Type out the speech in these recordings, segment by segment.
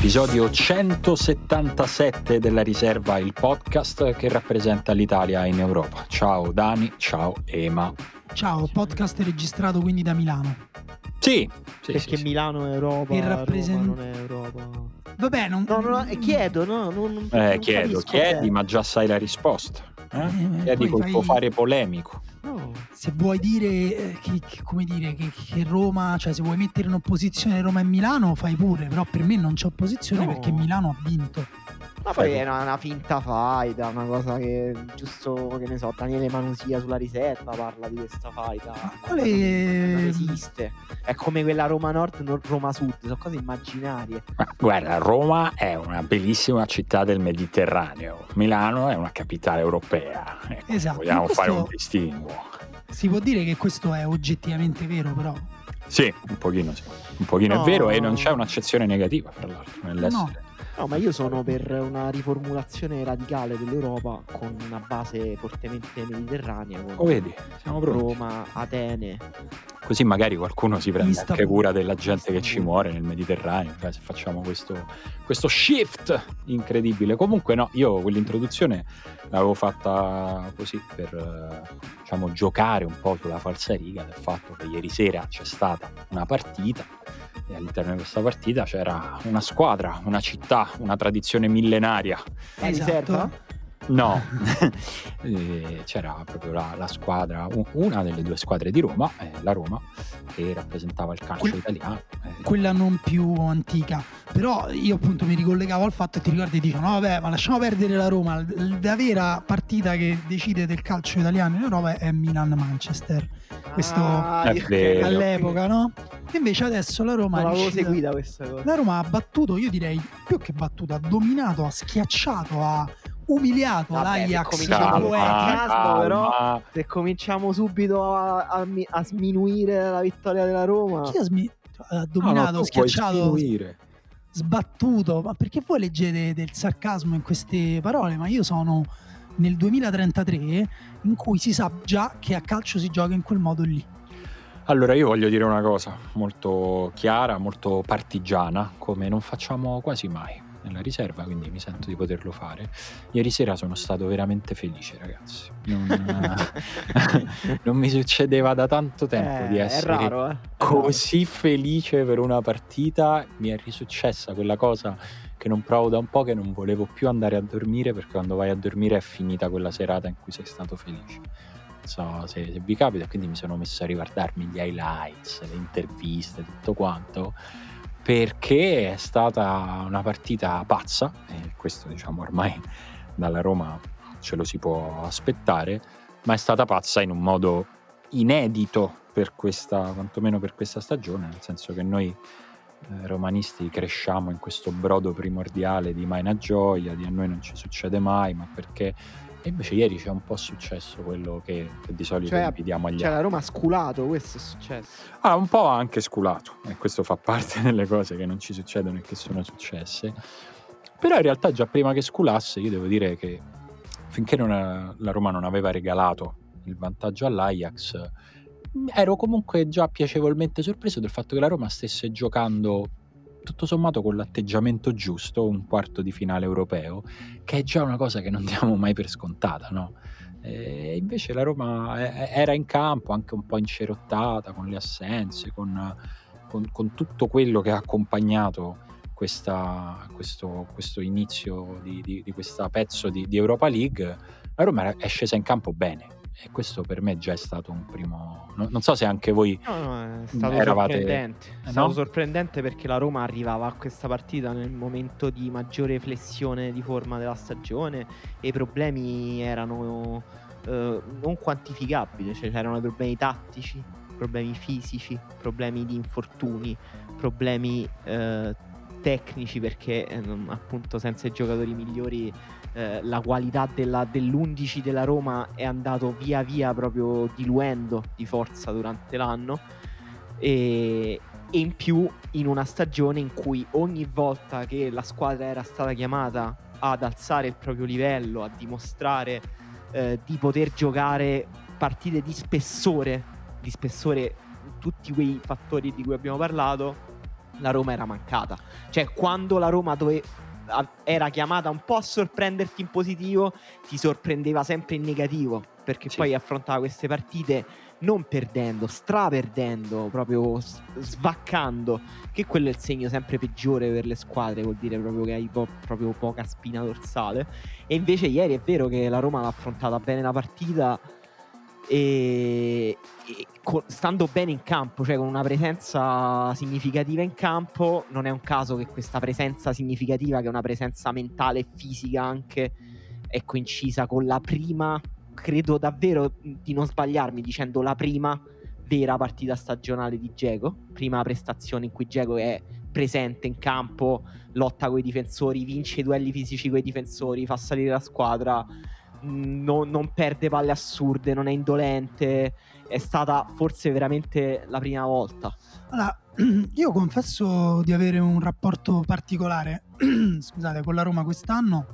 L'episodio 177 della riserva, il podcast che rappresenta l'Italia in Europa. Ciao Dani, ciao Ema. Ciao, podcast registrato quindi da Milano. Sì, sì perché sì, Milano è Europa, E rappresent- Roma non è Europa. Vabbè, non... No, no, no, eh, chiedo, no, non. Eh, non chiedo, chiedi, eh. ma già sai la risposta. Eh? Eh, Chiedi poi col fai- tuo fare polemico. Se vuoi dire, eh, che, che- come dire che, che Roma, cioè se vuoi mettere in opposizione Roma e Milano, fai pure, però per me non c'è opposizione No. perché Milano ha vinto. Ma Fai poi è una, una finta faida, una cosa che giusto, che ne so, Daniele Manusia sulla riserva parla di questa faida. Ma quale- Non esiste. È come quella Roma Nord, non Roma Sud, sono cose immaginarie. Ma guarda, Roma è una bellissima città del Mediterraneo, Milano è una capitale europea. Ecco, Esatto, Vogliamo questo- fare un distinguo. Si può dire che questo è oggettivamente vero, però. Sì, un pochino sì. Un pochino No. è vero e non c'è un'accezione negativa, fra l'altro, nell'essere. No, ma io sono per una riformulazione radicale dell'Europa con una base fortemente mediterranea, con Lo vedi, siamo pronti. Roma, Atene. Così magari qualcuno si prende Istanbul. anche cura della gente che ci Istanbul. muore nel Mediterraneo, cioè se facciamo questo, questo shift incredibile. Comunque no, io quell'introduzione l'avevo fatta così per diciamo, giocare un po' sulla falsariga del fatto che ieri sera c'è stata una partita e all'interno di questa partita c'era una squadra, una città, una tradizione millenaria. La Esatto. riserva? No, c'era proprio la, la squadra, una delle due squadre di Roma, eh, la Roma, che rappresentava il calcio Quel- italiano. eh. quella non più antica. Però io appunto mi ricollegavo al fatto e ti ricordi dico no vabbè ma lasciamo perdere la Roma, la vera partita che decide del calcio italiano in Europa è Milan-Manchester, questo Ah, vero. all'epoca no? E invece adesso la Roma Non l'avevo riuscita- seguita questa cosa. la Roma ha battuto, io direi più che battuto, ha dominato, ha schiacciato, ha umiliato Vabbè, l'Ajax con Poeti. sarcasmo, però. calma. Se cominciamo subito a, a a sminuire la vittoria della Roma, Chi ha, smi- ha No, no, dominato, tu puoi schiacciato, sbattuto, ma perché voi leggete del sarcasmo in queste parole? Ma io sono nel 2033 in cui si sa già che a calcio si gioca in quel modo lì. Allora io voglio dire una cosa molto chiara, molto partigiana, come non facciamo quasi mai nella riserva, quindi mi sento di poterlo fare. Ieri sera sono stato veramente felice, ragazzi. Non, non mi succedeva da tanto tempo eh, di essere raro, eh. Così felice per una partita. Mi è risuccessa quella cosa che non provo da un po', che non volevo più andare a dormire perché quando vai a dormire è finita quella serata in cui sei stato felice. Non so se, se vi capita, quindi mi sono messo a riguardarmi gli highlights, le interviste, tutto quanto, perché è stata una partita pazza, e questo diciamo ormai dalla Roma ce lo si può aspettare, ma è stata pazza in un modo inedito per questa, quantomeno per questa stagione, nel senso che noi eh, romanisti cresciamo in questo brodo primordiale di mai una gioia, di a noi non ci succede mai, ma perché... E invece ieri c'è un po' successo quello che, che di solito Cioè, invidiamo agli Cioè, altri. la Roma ha sculato, questo è successo. Ah, un po' anche sculato, e questo fa parte delle cose che non ci succedono e che sono successe. Però in realtà già prima che sculasse, io devo dire che finché non è- la Roma non aveva regalato il vantaggio all'Ajax, ero comunque già piacevolmente sorpreso del fatto che la Roma stesse giocando tutto sommato con l'atteggiamento giusto, un quarto di finale europeo, che è già una cosa che non diamo mai per scontata, no? E invece la Roma eh, era in campo anche un po' incerottata con le assenze, con, con- con tutto quello che ha accompagnato questa- questo, questo inizio di, di, di questo pezzo di, di Europa League. La Roma è scesa in campo bene, e questo per me già è stato un primo... No, non so se anche voi No, no, è stato eravate... sorprendente. È Eh, stato no? sorprendente perché la Roma arrivava a questa partita nel momento di maggiore flessione di forma della stagione e i problemi erano eh, non quantificabili, cioè c'erano problemi tattici, problemi fisici, problemi di infortuni, problemi eh, tecnici perché eh, appunto senza i giocatori migliori eh, la qualità della- dell'11 della Roma è andato via via proprio diluendo di forza durante l'anno e, e in più in una stagione in cui ogni volta che la squadra era stata chiamata ad alzare il proprio livello, a dimostrare eh, di poter giocare partite di spessore, di spessore tutti quei fattori di cui abbiamo parlato, la Roma era mancata. Cioè quando la Roma dove era chiamata un po' a sorprenderti in positivo, ti sorprendeva sempre in negativo, perché Sì. poi affrontava queste partite non perdendo, straperdendo, proprio svaccando, che quello è il segno sempre peggiore per le squadre, vuol dire proprio che hai po- proprio poca spina dorsale. E invece ieri è vero che la Roma l'ha affrontata bene la partita e, e co- stando bene in campo, cioè con una presenza significativa in campo, non è un caso che questa presenza significativa, che è una presenza mentale e fisica anche, è coincisa con la prima, credo davvero di non sbagliarmi dicendo la prima vera partita stagionale di Geco, prima prestazione in cui Geco è presente in campo, lotta con i difensori, vince i duelli fisici con i difensori, fa salire la squadra, non, non perde palle assurde, non è indolente, è stata forse veramente la prima volta. Allora, io confesso di avere un rapporto particolare, scusate, con la Roma quest'anno,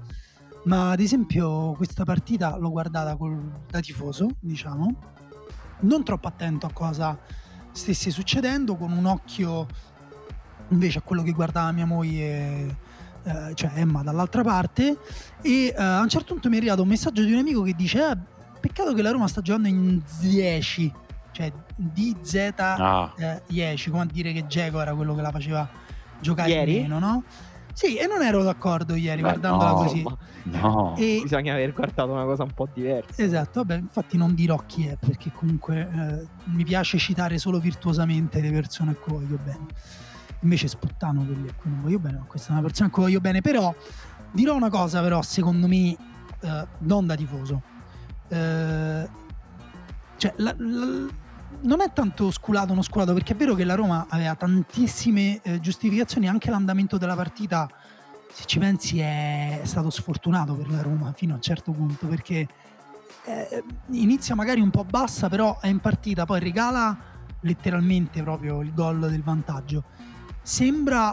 ma ad esempio questa partita l'ho guardata col- da tifoso, diciamo, non troppo attento a cosa stesse succedendo, con un occhio invece a quello che guardava mia moglie, eh, cioè Emma dall'altra parte, e eh, a un certo punto mi è arrivato un messaggio di un amico che dice, "Ah, peccato che la Roma sta giocando in 10, cioè DZ Ah, eh, 10, come a dire che Geco era quello che la faceva giocare Ieri? meno, no? Sì, e non ero d'accordo ieri Beh, guardandola no. così. No. E- bisogna aver guardato una cosa un po' diversa. Esatto, vabbè, infatti non dirò chi è perché comunque eh, mi piace citare solo virtuosamente le persone a cui voglio bene. Invece sputtano quelli a cui non voglio bene, ma questa è una persona a cui voglio bene. Però dirò una cosa, però, secondo me, eh, non da tifoso. Eh, cioè, la- la- non è tanto sculato o non sculato, perché è vero che la Roma aveva tantissime eh, giustificazioni, anche l'andamento della partita, se ci pensi, è stato sfortunato per la Roma fino a un certo punto, perché eh, inizia magari un po' bassa, però è in partita, poi regala letteralmente proprio il gol del vantaggio. Sembra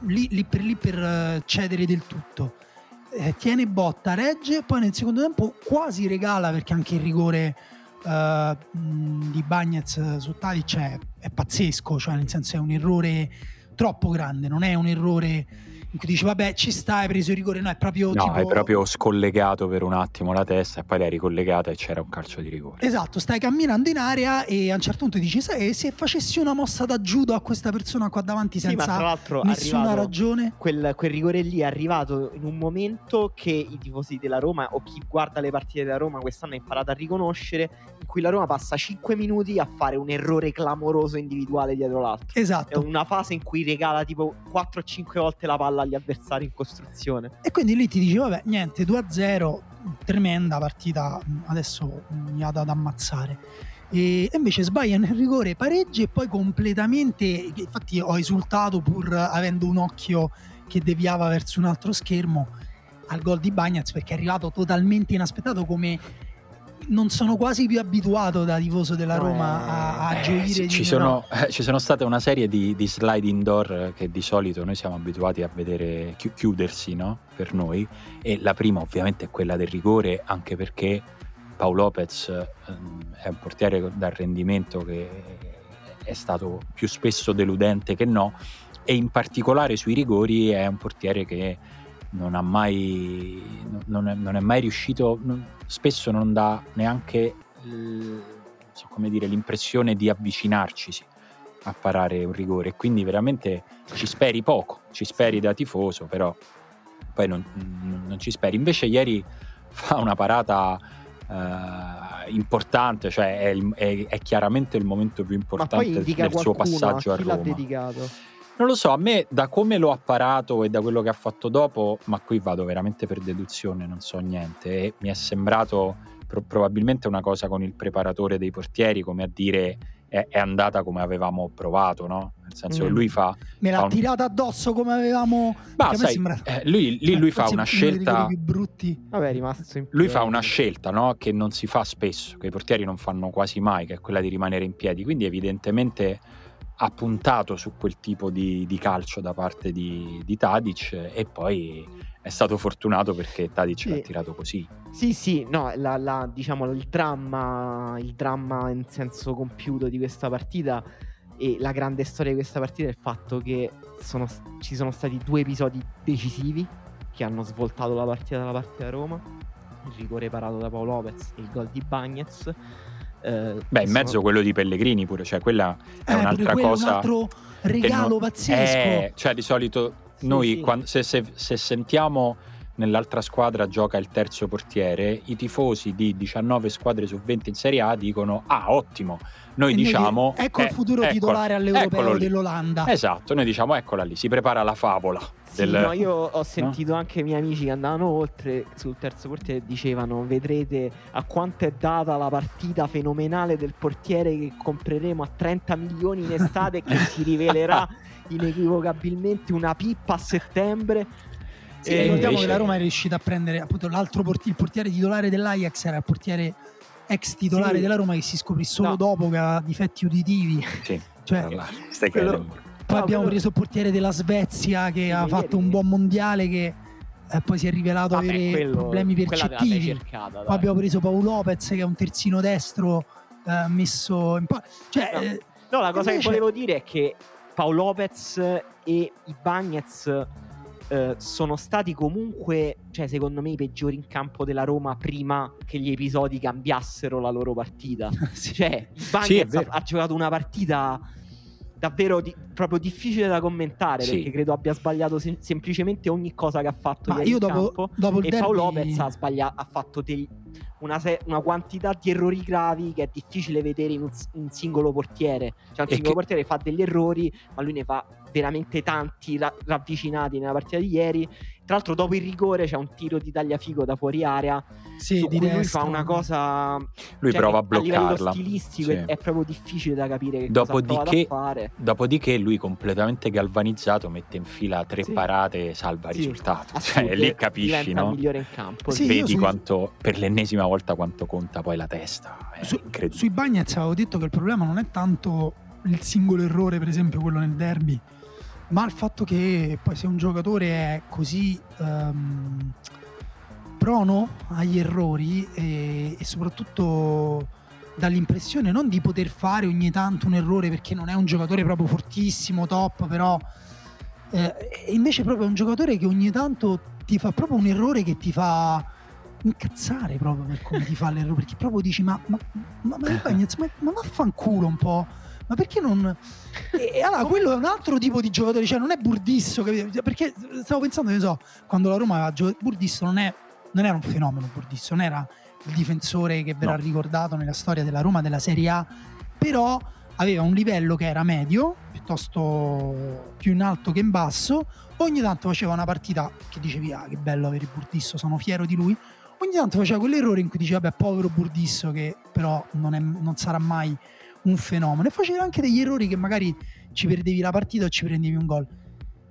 lì, lì per lì per eh, cedere del tutto. Eh, tiene botta, regge, poi nel secondo tempo quasi regala perché anche il rigore eh, di Bagnez su Tadic è, è pazzesco, cioè nel senso è un errore troppo grande, non è un errore in cui dici vabbè ci sta, hai preso il rigore, no, è proprio No, tipo... hai proprio scollegato per un attimo la testa e poi l'hai ricollegata e c'era un calcio di rigore. Esatto, stai camminando in area e a un certo punto dici, sai, se facessi una mossa da judo a questa persona qua davanti Sì, ma tra senza l'altro nessuna arrivato- ragione, Quel, quel rigore lì è arrivato in un momento che i tifosi della Roma o chi guarda le partite della Roma quest'anno ha imparato a riconoscere, in cui la Roma passa 5 minuti a fare un errore clamoroso individuale dietro l'altro. È esatto. una fase in cui regala tipo 4 o 5 volte la palla agli avversari in costruzione. E quindi lì ti dici, vabbè, niente, 2-0, tremenda partita, adesso mi vado ad ammazzare. E invece sbaglia nel rigore, pareggi e poi completamente, infatti ho esultato pur avendo un occhio che deviava verso un altro schermo al gol di Bagnaz perché è arrivato totalmente inaspettato come non sono quasi più abituato da tifoso della No, Roma a, a Eh, gioire di ci, sono, eh, ci sono state una serie di, di slide indoor eh, che di solito noi siamo abituati a vedere chi- chiudersi no? per noi. E la prima ovviamente è quella del rigore anche perché Paolo Lopez ehm, è un portiere dal rendimento che è stato più spesso deludente che no. E in particolare sui rigori è un portiere che non ha mai non è, non è mai riuscito non- spesso non dà neanche non so come dire, l'impressione di avvicinarci a parare un rigore quindi veramente ci speri poco ci speri da tifoso però poi non, non- ci speri invece ieri fa una parata eh, importante, cioè è, è- è chiaramente il momento più importante del suo passaggio a a chi l'ha Roma. dedicato? Non lo so, a me da come l'ho apparato e da quello che ha fatto dopo, ma qui vado veramente per deduzione, non so niente, e mi è sembrato pro- probabilmente una cosa con il preparatore dei portieri, come a dire è, è andata come avevamo provato, no? Nel senso che Mm. lui fa... Me fa l'ha un- tirata addosso come avevamo. Ma sai, sembra- eh, lui, lì lui fa una scelta... Vabbè, è rimasto in Lui fa una scelta no? che non si fa spesso, che i portieri non fanno quasi mai, che è quella di rimanere in piedi. Quindi, evidentemente, ha puntato su quel tipo di, di calcio da parte di, di Tadic e poi è stato fortunato perché Tadic Sì. l'ha tirato così. Sì, sì, no, la, la- diciamo il dramma, il dramma in senso compiuto di questa partita e la grande storia di questa partita è il fatto che sono- ci sono stati due episodi decisivi che hanno svoltato la partita dalla parte da Roma. Il rigore parato da Paolo Lopez e il gol di Bagnez. Eh, Beh, in mezzo quello di Pellegrini pure, cioè quella è Eh, un'altra cosa. un altro regalo no- pazzesco. Eh, cioè, di solito Sì, noi, sì. quando- se, se- se sentiamo nell'altra squadra gioca il terzo portiere, i tifosi di 19 squadre su 20 in Serie A dicono: Ah, ottimo. Noi E noi diciamo: di- ecco il eh, futuro ecco- titolare all'europeo lì. dell'Olanda. Esatto, noi diciamo: Eccola lì, si prepara la favola. Sì, del- no, io ho sentito anche i miei amici che andavano oltre sul terzo portiere e dicevano vedrete a quanto è data la partita fenomenale del portiere che compreremo a 30 milioni in estate che si rivelerà inequivocabilmente una pippa a settembre. Sì, E ricordiamo invece- che la Roma è riuscita a prendere appunto l'altro portiere, il portiere titolare dell'Ajax era il portiere ex titolare Sì. della Roma che si scoprì solo No. dopo che aveva difetti uditivi. Sì, Cioè. Stai quello- credendo. Poi No, abbiamo quello- preso il portiere della Svezia che Sì, ha ieri- fatto un buon mondiale che eh, poi si è rivelato Vabbè, avere quello- problemi percettivi. cercata. Poi abbiamo preso Paolo Lopez che è un terzino destro eh, messo in pa- cioè No. eh, No, la cosa Invece- che volevo dire è che Paolo Lopez e i Bagnets eh, sono stati comunque, cioè secondo me, i peggiori in campo della Roma prima che gli episodi cambiassero la loro partita. sì. Cioè, il Sì, Bagnets ha, ha giocato una partita davvero di- proprio difficile da commentare Sì. perché credo abbia sbagliato sem- semplicemente ogni cosa che ha fatto Ma ieri io in dopo, campo. dopo il E derby Paolo Lopez ha, sbaglia- ha fatto dei- una, se- una quantità di errori gravi che è difficile vedere in un, un singolo portiere. Cioè, un E singolo che- portiere fa degli errori, ma lui ne fa veramente tanti ra- ravvicinati nella partita di ieri. Tra l'altro, dopo il rigore c'è un tiro di tagliafico da fuori area. sì, su di cui lui fa una cosa. Lui cioè, prova a che A livello bloccarla. stilistico Sì. è, è proprio difficile da capire che cosa Dopodiché, a fare. dopodiché lui completamente galvanizzato mette in fila tre Sì. parate e salva il Sì, risultato. Cioè, Assurdo, lì capisci, no? migliore in campo. Sì, Vedi sui- quanto per l'ennesima volta quanto conta poi la testa. È Su- incredibile. sui Bagnets avevo detto che il problema non è tanto il singolo errore, per esempio quello nel derby, ma il fatto che poi se un giocatore è così ehm, prono agli errori e, e soprattutto dà l'impressione non di poter fare ogni tanto un errore perché non è un giocatore proprio fortissimo, top, però eh, e invece proprio è un giocatore che ogni tanto ti fa proprio un errore che ti fa incazzare proprio per come ti fa l'errore perché proprio dici ma ma, ma, ma, ma, ma vaffanculo un po' ma perché non e, e allora quello è un altro tipo di giocatore cioè non è Burdisso capito? perché stavo pensando ne so quando la Roma aveva giocato Burdisso non, è, non era un fenomeno Burdisso non era il difensore che verrà No. ricordato nella storia della Roma della Serie A però aveva un livello che era medio piuttosto più in alto che in basso ogni tanto faceva una partita che dicevi ah che bello avere Burdisso sono fiero di lui ogni tanto faceva quell'errore in cui dicevi vabbè povero Burdisso che però non, è- non sarà mai un fenomeno. E faceva anche degli errori che magari ci perdevi la partita o ci prendevi un gol.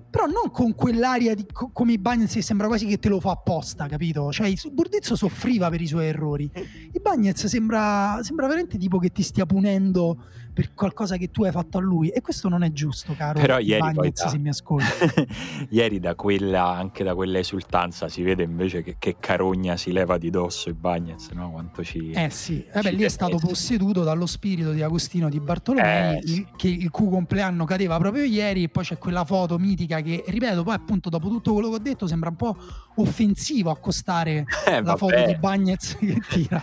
Però non con quell'aria di, co- come i Bagnets che sembra quasi che te lo fa apposta capito? Cioè Burdizzo soffriva per i suoi errori. I Bagnets sembra, sembra veramente tipo che ti stia punendo per qualcosa che tu hai fatto a lui e questo non è giusto caro Però ieri poi Bagnets da- se mi ascolti Ieri da quella, anche da quella esultanza si vede invece che, che carogna si leva di dosso i Bagnets, no? Quanto ci... Eh sì, eh beh, lì è stato posseduto dallo spirito di Agostino di Bartolomei, Eh, sì. il, che il cui compleanno cadeva proprio ieri, e poi c'è quella foto mitica che ripeto, poi appunto dopo tutto quello che ho detto sembra un po' offensivo accostare Eh, la foto di Bagnez che tira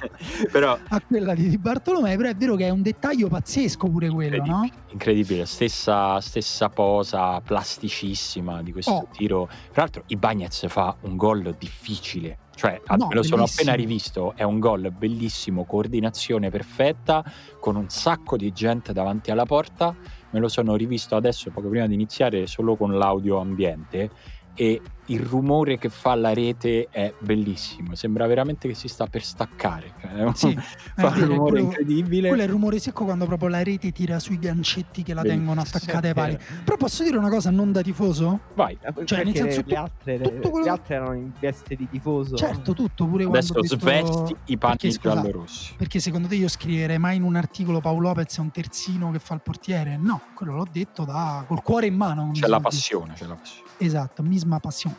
Però a quella Di Bartolomei, però è vero che è un dettaglio pazzesco pure quello, no? incredibile, incredibile. Stessa, stessa posa plasticissima di questo Oh. tiro. Tra l'altro, i Bagnets fa un gol difficile. Cioè, ah, No, me lo sono bellissimo. appena rivisto. È un gol bellissimo, coordinazione perfetta, con un sacco di gente davanti alla porta. Me lo sono rivisto adesso, poco prima di iniziare, solo con l'audio ambiente. E il rumore che fa la rete è bellissimo. Sembra veramente che si sta per staccare. Cioè, è un- Sì, fa è un rumore quello- incredibile. Quello è il rumore secco quando proprio la rete tira sui gancetti che la tengono Bellissimo. attaccata ai pali. Però posso dire una cosa non da tifoso? Vai. Cioè, nel Perché senso, le, altre, tutto quello- le altre erano in veste di tifoso. Certo, tutto, pure quando Adesso ho detto- svesti i panni giallorossi. Perché secondo te io scriverei mai in un articolo Paolo Lopez è un terzino che fa il portiere? No, quello l'ho detto da, col cuore in mano. C'è la passione, c'è la passione. Esatto, misma passione.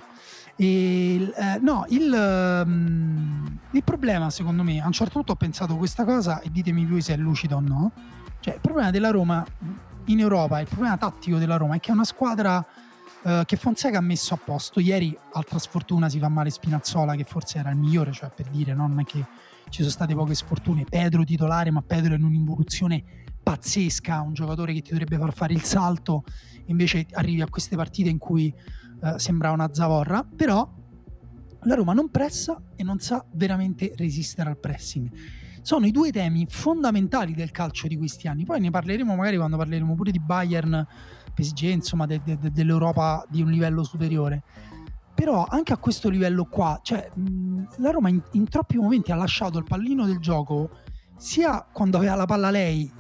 Il- eh, no, il, ehm, il problema secondo me, a un certo punto ho pensato questa cosa e ditemi voi se è lucido o no. Cioè, il problema della Roma in Europa, il problema tattico della Roma è che è una squadra eh, che Fonseca ha messo a posto. Ieri, altra sfortuna, si fa male Spinazzola, che forse era il migliore, cioè per dire, no? non è che ci sono state poche sfortune. Pedro titolare, ma Pedro è in un'involuzione pazzesca, un giocatore che ti dovrebbe far fare il salto, invece arrivi a queste partite in cui eh, sembra una zavorra, però la Roma non pressa e non sa veramente resistere al pressing. Sono i due temi fondamentali del calcio di questi anni. Poi ne parleremo magari quando parleremo pure di Bayern, PSG, insomma, de- de- de- dell'Europa di un livello superiore. Però anche a questo livello qua, cioè, mh, la Roma in, in troppi momenti ha lasciato il pallino del gioco sia quando aveva la palla lei,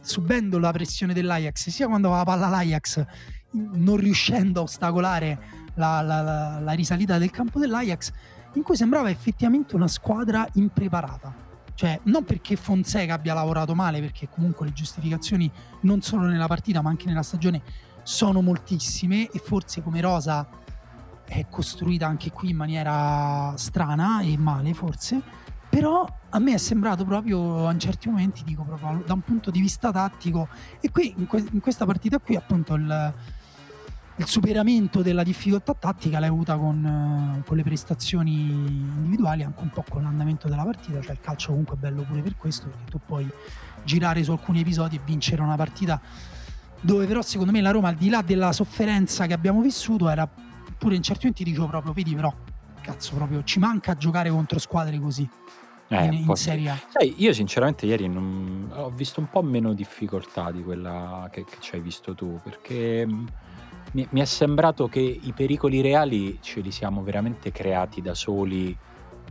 subendo la pressione dell'Ajax, sia quando aveva la palla l'Ajax, non riuscendo a ostacolare la, la- la- la risalita del campo dell'Ajax, in cui sembrava effettivamente una squadra impreparata. Cioè, non perché Fonseca abbia lavorato male, perché comunque le giustificazioni non solo nella partita, ma anche nella stagione sono moltissime e forse come rosa è costruita anche qui in maniera strana e male forse, però a me è sembrato proprio in certi momenti, dico proprio da un punto di vista tattico, e qui in, que- in questa partita qui appunto il, il superamento della difficoltà tattica l'hai avuta con, eh, con le prestazioni individuali, anche un po' con l'andamento della partita, cioè il calcio comunque è bello pure per questo, perché tu puoi girare su alcuni episodi e vincere una partita dove però secondo me la Roma al di là della sofferenza che abbiamo vissuto era pure in certi momenti dicevo proprio vedi però cazzo proprio ci manca giocare contro squadre così Eh, in, in. Serie A Sai, io sinceramente ieri non- ho visto un po' meno difficoltà di quella che, che ci hai visto tu, perché mi, mi è sembrato che i pericoli reali ce li siamo veramente creati da soli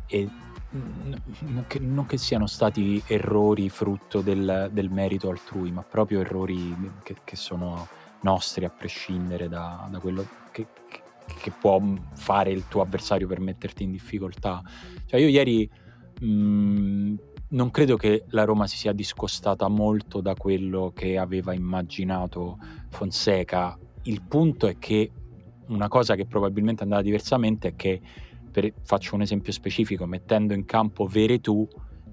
e mh, non che, non che siano stati errori frutto del, del merito altrui, ma proprio errori che, che sono nostri a prescindere da, da quello che, che- può fare il tuo avversario per metterti in difficoltà. Cioè io ieri Mm, non credo che la Roma si sia discostata molto da quello che aveva immaginato Fonseca. Il punto è che una cosa che probabilmente è andata diversamente è che, per- faccio un esempio specifico, mettendo in campo Veretù,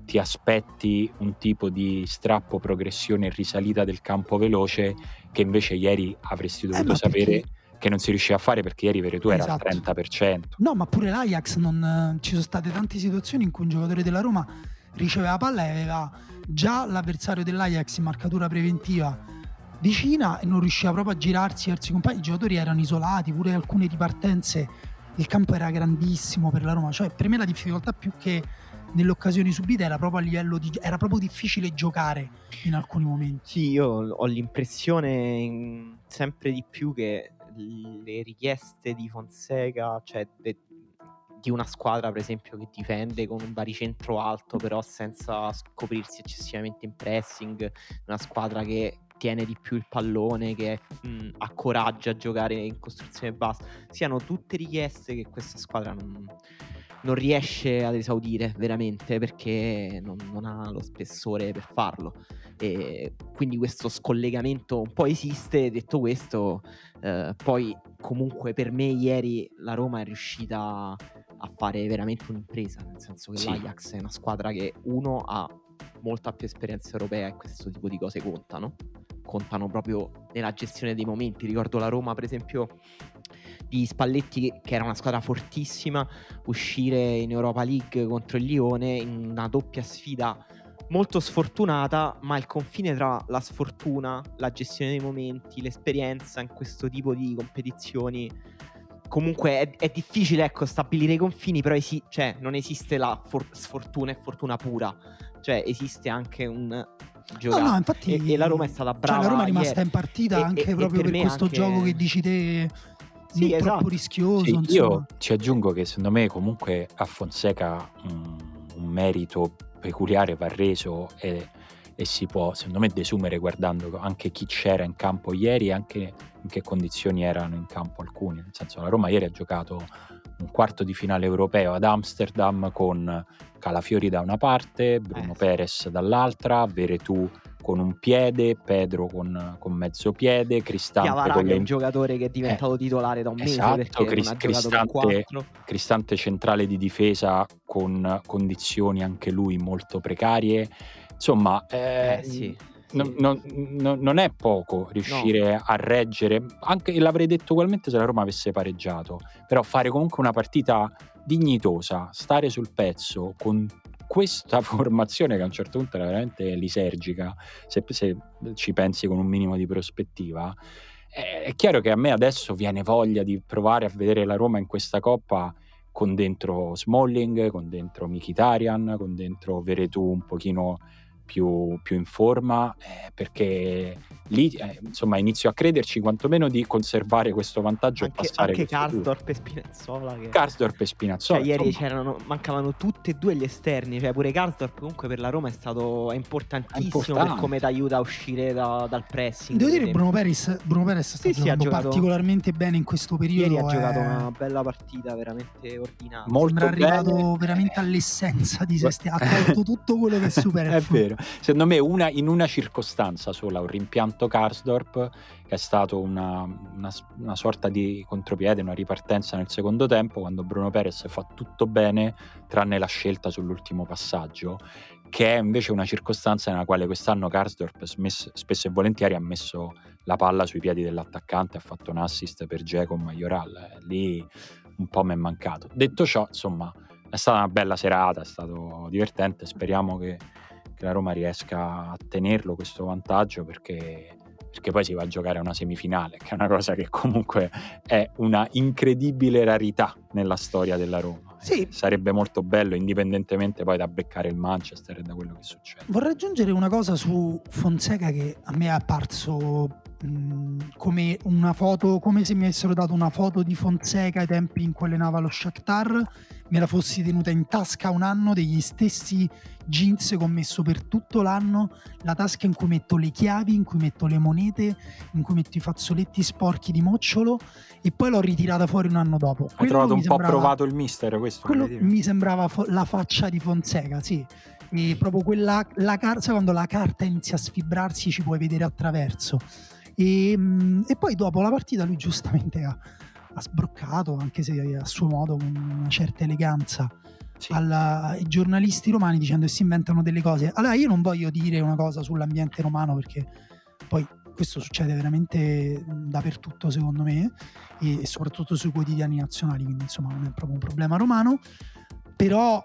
ti aspetti un tipo di strappo, progressione e risalita del campo veloce che invece ieri avresti dovuto Eh, sapere che non si riusciva a fare perché ieri Veretù era Esatto. al 30%. no ma pure l'Ajax non, ci sono state tante situazioni in cui un giocatore della Roma riceveva la palla e aveva già l'avversario dell'Ajax in marcatura preventiva vicina e non riusciva proprio a girarsi verso i compagni. I giocatori erano isolati pure alcune ripartenze il campo era grandissimo per la Roma. Cioè per me la difficoltà più che nelle occasioni subite era proprio a livello di era proprio difficile giocare in alcuni momenti. Sì, io ho l'impressione sempre di più che le richieste di Fonseca, cioè de- di una squadra per esempio che difende con un baricentro alto però senza scoprirsi eccessivamente in pressing, una squadra che tiene di più il pallone, che mh, ha coraggio a giocare in costruzione bassa, siano tutte richieste che questa squadra non, non riesce ad esaudire veramente perché non, non ha lo spessore per farlo. E quindi questo scollegamento un po' esiste detto questo eh, poi comunque per me ieri la Roma è riuscita a fare veramente un'impresa nel senso che Sì. l'Ajax è una squadra che uno ha molta più esperienza europea e questo tipo di cose contano contano proprio nella gestione dei momenti. Ricordo la Roma per esempio di Spalletti che era una squadra fortissima uscire in Europa League contro il Lione in una doppia sfida molto sfortunata, ma il confine tra la sfortuna, la gestione dei momenti, l'esperienza in questo tipo di competizioni comunque è, è difficile ecco, stabilire i confini, però esi- cioè, non esiste la for- sfortuna e fortuna pura, cioè esiste anche un giocare. No, no, infatti, e, e, la Roma è stata brava. Cioè, la Roma è rimasta ieri. in partita E- anche e- e proprio per per, questo anche- gioco che dici te. Sì, esatto. troppo rischioso. Sì, io ci aggiungo che secondo me comunque a Fonseca mm, un merito peculiare va reso e, e si può secondo me desumere guardando anche chi c'era in campo ieri e anche in che condizioni erano in campo alcuni. Nel senso la Roma ieri ha giocato un quarto di finale europeo ad Amsterdam con Calafiori da una parte, Bruno Eh. Perez dall'altra, Veretù con un piede, Pedro con, con mezzo piede, Cristante Chiavara con è le un giocatore che è diventato titolare da un mese esatto, perché Cris- non ha giocato con Cristante-. Cristante centrale di difesa con condizioni anche lui molto precarie. Insomma, eh, Eh, sì, non, non- non- è poco riuscire a reggere, anche l'avrei detto ugualmente se la Roma avesse pareggiato, però fare comunque una partita dignitosa, stare sul pezzo con questa formazione che a un certo punto era veramente lisergica, se, se ci pensi con un minimo di prospettiva, eh, è chiaro che a me adesso viene voglia di provare a vedere la Roma in questa coppa con dentro Smalling, con dentro Mkhitaryan, con dentro Veretù un pochino più, più in forma, eh, perché lì eh, insomma inizio a crederci quantomeno di conservare questo vantaggio Anche, e passare anche. Karsdorp e Spinazzola che... Karsdorp e Spinazzola. Cioè, ieri mancavano tutti e due gli esterni, cioè pure Karsdorp comunque per la Roma è stato è importantissimo È importante. per come ti aiuta a uscire da- dal pressing. Devo dire, esempio. Bruno Perez, Bruno Perez sta Sì, sì, ha giocando giocato- particolarmente bene in questo periodo. Ieri ha giocato eh, una bella partita, veramente ordinata. molto Sembra arrivato bene. veramente all'essenza di se stesso. Ha tolto tutto quello che è super È vero, secondo me una, in una circostanza sola, un rimpianto Karsdorp che è stato una, una- una sorta di contropiede, una ripartenza nel secondo tempo quando Bruno Perez fa tutto bene tranne la scelta sull'ultimo passaggio che è invece una circostanza nella quale quest'anno Karsdorp smes- spesso e volentieri ha messo la palla sui piedi dell'attaccante, ha fatto un assist per Geco Majoral, lì un po' mi è mancato. Detto ciò, insomma, è stata una bella serata, è stato divertente, speriamo che, che la Roma riesca a tenerlo questo vantaggio perché, perché poi si va a giocare a una semifinale, che è una cosa che comunque è una incredibile rarità nella storia della Roma. Sì. Sarebbe molto bello, indipendentemente poi da beccare il Manchester e da quello che succede. Vorrei aggiungere una cosa su Fonseca che a me è apparso mh, come una foto, come se mi avessero dato una foto di Fonseca ai tempi in cui allenava lo Shakhtar, me la fossi tenuta in tasca un anno degli stessi jeans che ho messo per tutto l'anno, la tasca in cui metto le chiavi, in cui metto le monete, in cui metto i fazzoletti sporchi di mocciolo e poi l'ho ritirata fuori un anno dopo. Hai Quello trovato mi un po' sembrava- provato il mister questo? mi sembrava fo- la faccia di Fonseca, sì. E proprio quella la carta, quando la carta inizia a sfibrarsi ci puoi vedere attraverso. E, mm, e poi dopo la partita lui giustamente ha, ha sbroccato, anche se a suo modo, con una certa eleganza, Sì. alla- ai giornalisti romani dicendo che si inventano delle cose. Allora io non voglio dire una cosa sull'ambiente romano perché poi questo succede veramente mm, dappertutto secondo me e, soprattutto sui quotidiani nazionali, quindi insomma non è proprio un problema romano, però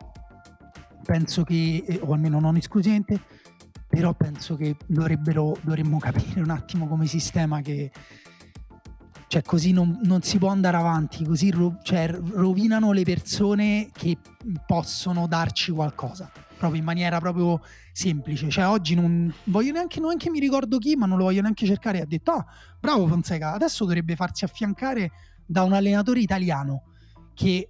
penso che, eh, o almeno non esclusivamente, però penso che dovremmo capire un attimo come sistema che cioè così non, non si può andare avanti, così ro- cioè, rovinano le persone che possono darci qualcosa, proprio in maniera proprio semplice. Cioè oggi non voglio neanche, neanche mi ricordo chi, ma non lo voglio neanche cercare, ha detto ah bravo Fonseca, adesso dovrebbe farsi affiancare da un allenatore italiano che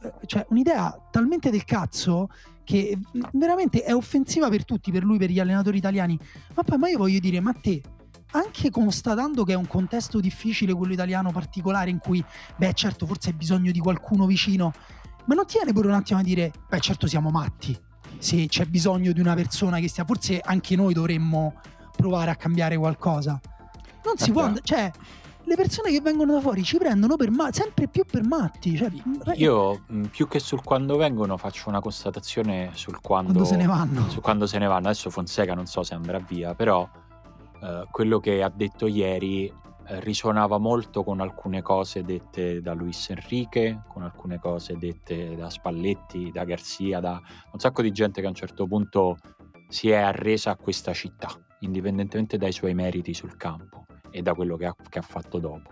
eh, cioè un'idea talmente del cazzo che veramente è offensiva per tutti, per lui, per gli allenatori italiani. Ma poi ma io voglio dire, ma te, anche constatando che è un contesto difficile, quello italiano particolare, in cui, beh, certo, forse hai bisogno di qualcuno vicino, ma non ti viene pure un attimo a dire, beh, certo, siamo matti. Se c'è bisogno di una persona che stia, forse anche noi dovremmo provare a cambiare qualcosa. Non si può, cioè, le persone che vengono da fuori ci prendono per ma- sempre più per matti. Cioè, Io più che sul quando vengono faccio una constatazione sul quando, quando se ne vanno. su quando se ne vanno. Adesso Fonseca non so se andrà via, però eh, quello che ha detto ieri eh, risuonava molto con alcune cose dette da Luis Enrique, con alcune cose dette da Spalletti, da Garzia, da un sacco di gente che a un certo punto si è arresa a questa città, indipendentemente dai suoi meriti sul campo e da quello che ha, che ha fatto dopo.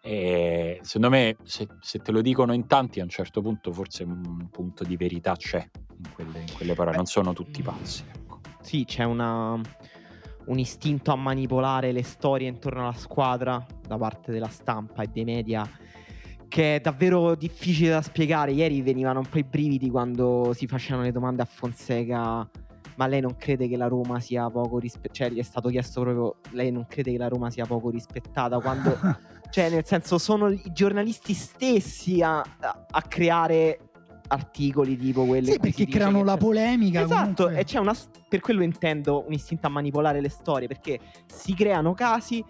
E secondo me, se, se, te lo dicono in tanti, a un certo punto forse un punto di verità c'è in quelle, in quelle parole, non sono tutti pazzi. Ecco. Sì, c'è una, un istinto a manipolare le storie intorno alla squadra da parte della stampa e dei media che è davvero difficile da spiegare. Ieri venivano un po' i brividi quando si facevano le domande a Fonseca. Ma lei non crede che la Roma sia poco rispettata? Cioè, gli è stato chiesto proprio: lei non crede che la Roma sia poco rispettata? Quando, cioè, nel senso, sono i giornalisti stessi a, a, a creare articoli tipo quelli sì, perché creano la polemica esatto comunque. e c'è una per quello intendo un istinto a manipolare le storie perché si creano casi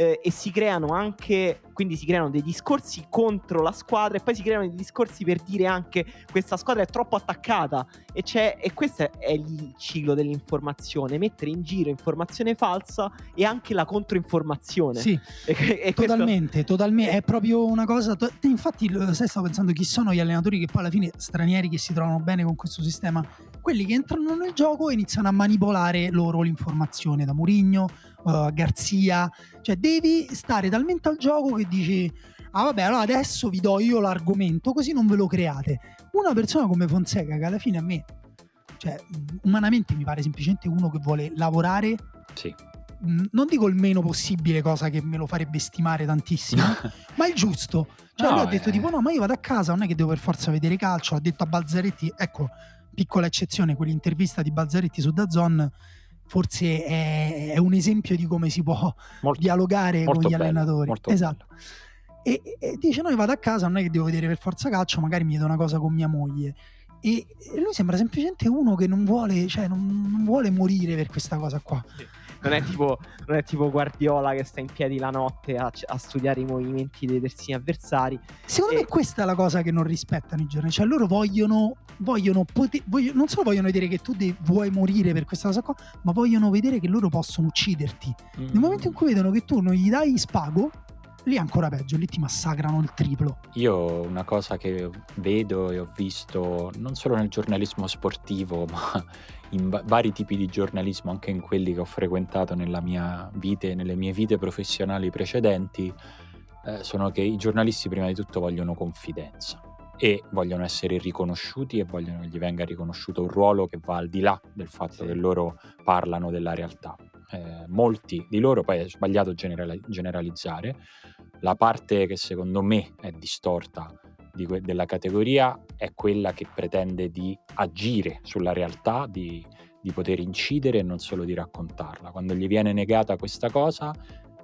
eh, e si creano anche, quindi si creano dei discorsi contro la squadra e poi si creano dei discorsi per dire anche questa squadra è troppo attaccata. E, c'è, e questo è il ciclo dell'informazione, mettere in giro informazione falsa e anche la controinformazione. Sì, e, e totalmente, questo... totalmente, è proprio una cosa, to- infatti sai, stavo pensando chi sono gli allenatori che poi alla fine stranieri che si trovano bene con questo sistema, quelli che entrano nel gioco e iniziano a manipolare loro l'informazione da Murigno uh, Garzia, cioè devi stare talmente al gioco che dici ah vabbè allora adesso vi do io l'argomento così non ve lo create. Una persona come Fonseca che alla fine a me, cioè umanamente mi pare semplicemente uno che vuole lavorare. Sì. Non dico il meno possibile, cosa che me lo farebbe stimare tantissimo, ma il giusto. Cioè, no, lui ha detto eh... tipo: No, ma io vado a casa, non è che devo per forza vedere calcio. Ha detto a Balzaretti, ecco, piccola eccezione, quell'intervista di Balzaretti su Dazon forse è, è, un esempio di come si può molto, dialogare molto con gli bello, allenatori. Esatto. E, e, dice: No, io vado a casa, non è che devo vedere per forza calcio, magari mi chiedo una cosa con mia moglie. E, e lui sembra semplicemente uno che non vuole, cioè, non, non vuole morire per questa cosa qua. Sì non è tipo, non è tipo Guardiola che sta in piedi la notte a, a studiare i movimenti dei terzini avversari. Secondo e... me questa è la cosa che non rispettano i giorni. Cioè loro vogliono, vogliono, poter, vogliono non solo vogliono vedere che tu de- vuoi morire per questa cosa qua, ma vogliono vedere che loro possono ucciderti. Mm. Nel momento in cui vedono che tu non gli dai spago, lì è ancora peggio, lì ti massacrano il triplo. Io una cosa che vedo e ho visto non solo nel giornalismo sportivo, ma in va- vari tipi di giornalismo, anche in quelli che ho frequentato nella mia vita e nelle mie vite professionali precedenti, eh, sono che i giornalisti prima di tutto vogliono confidenza e vogliono essere riconosciuti e vogliono che gli venga riconosciuto un ruolo che va al di là del fatto sì. che loro parlano della realtà. Eh, molti di loro, poi è sbagliato generali- generalizzare, la parte che secondo me è distorta que- della categoria è quella che pretende di agire sulla realtà, di, di poter incidere e non solo di raccontarla. Quando gli viene negata questa cosa,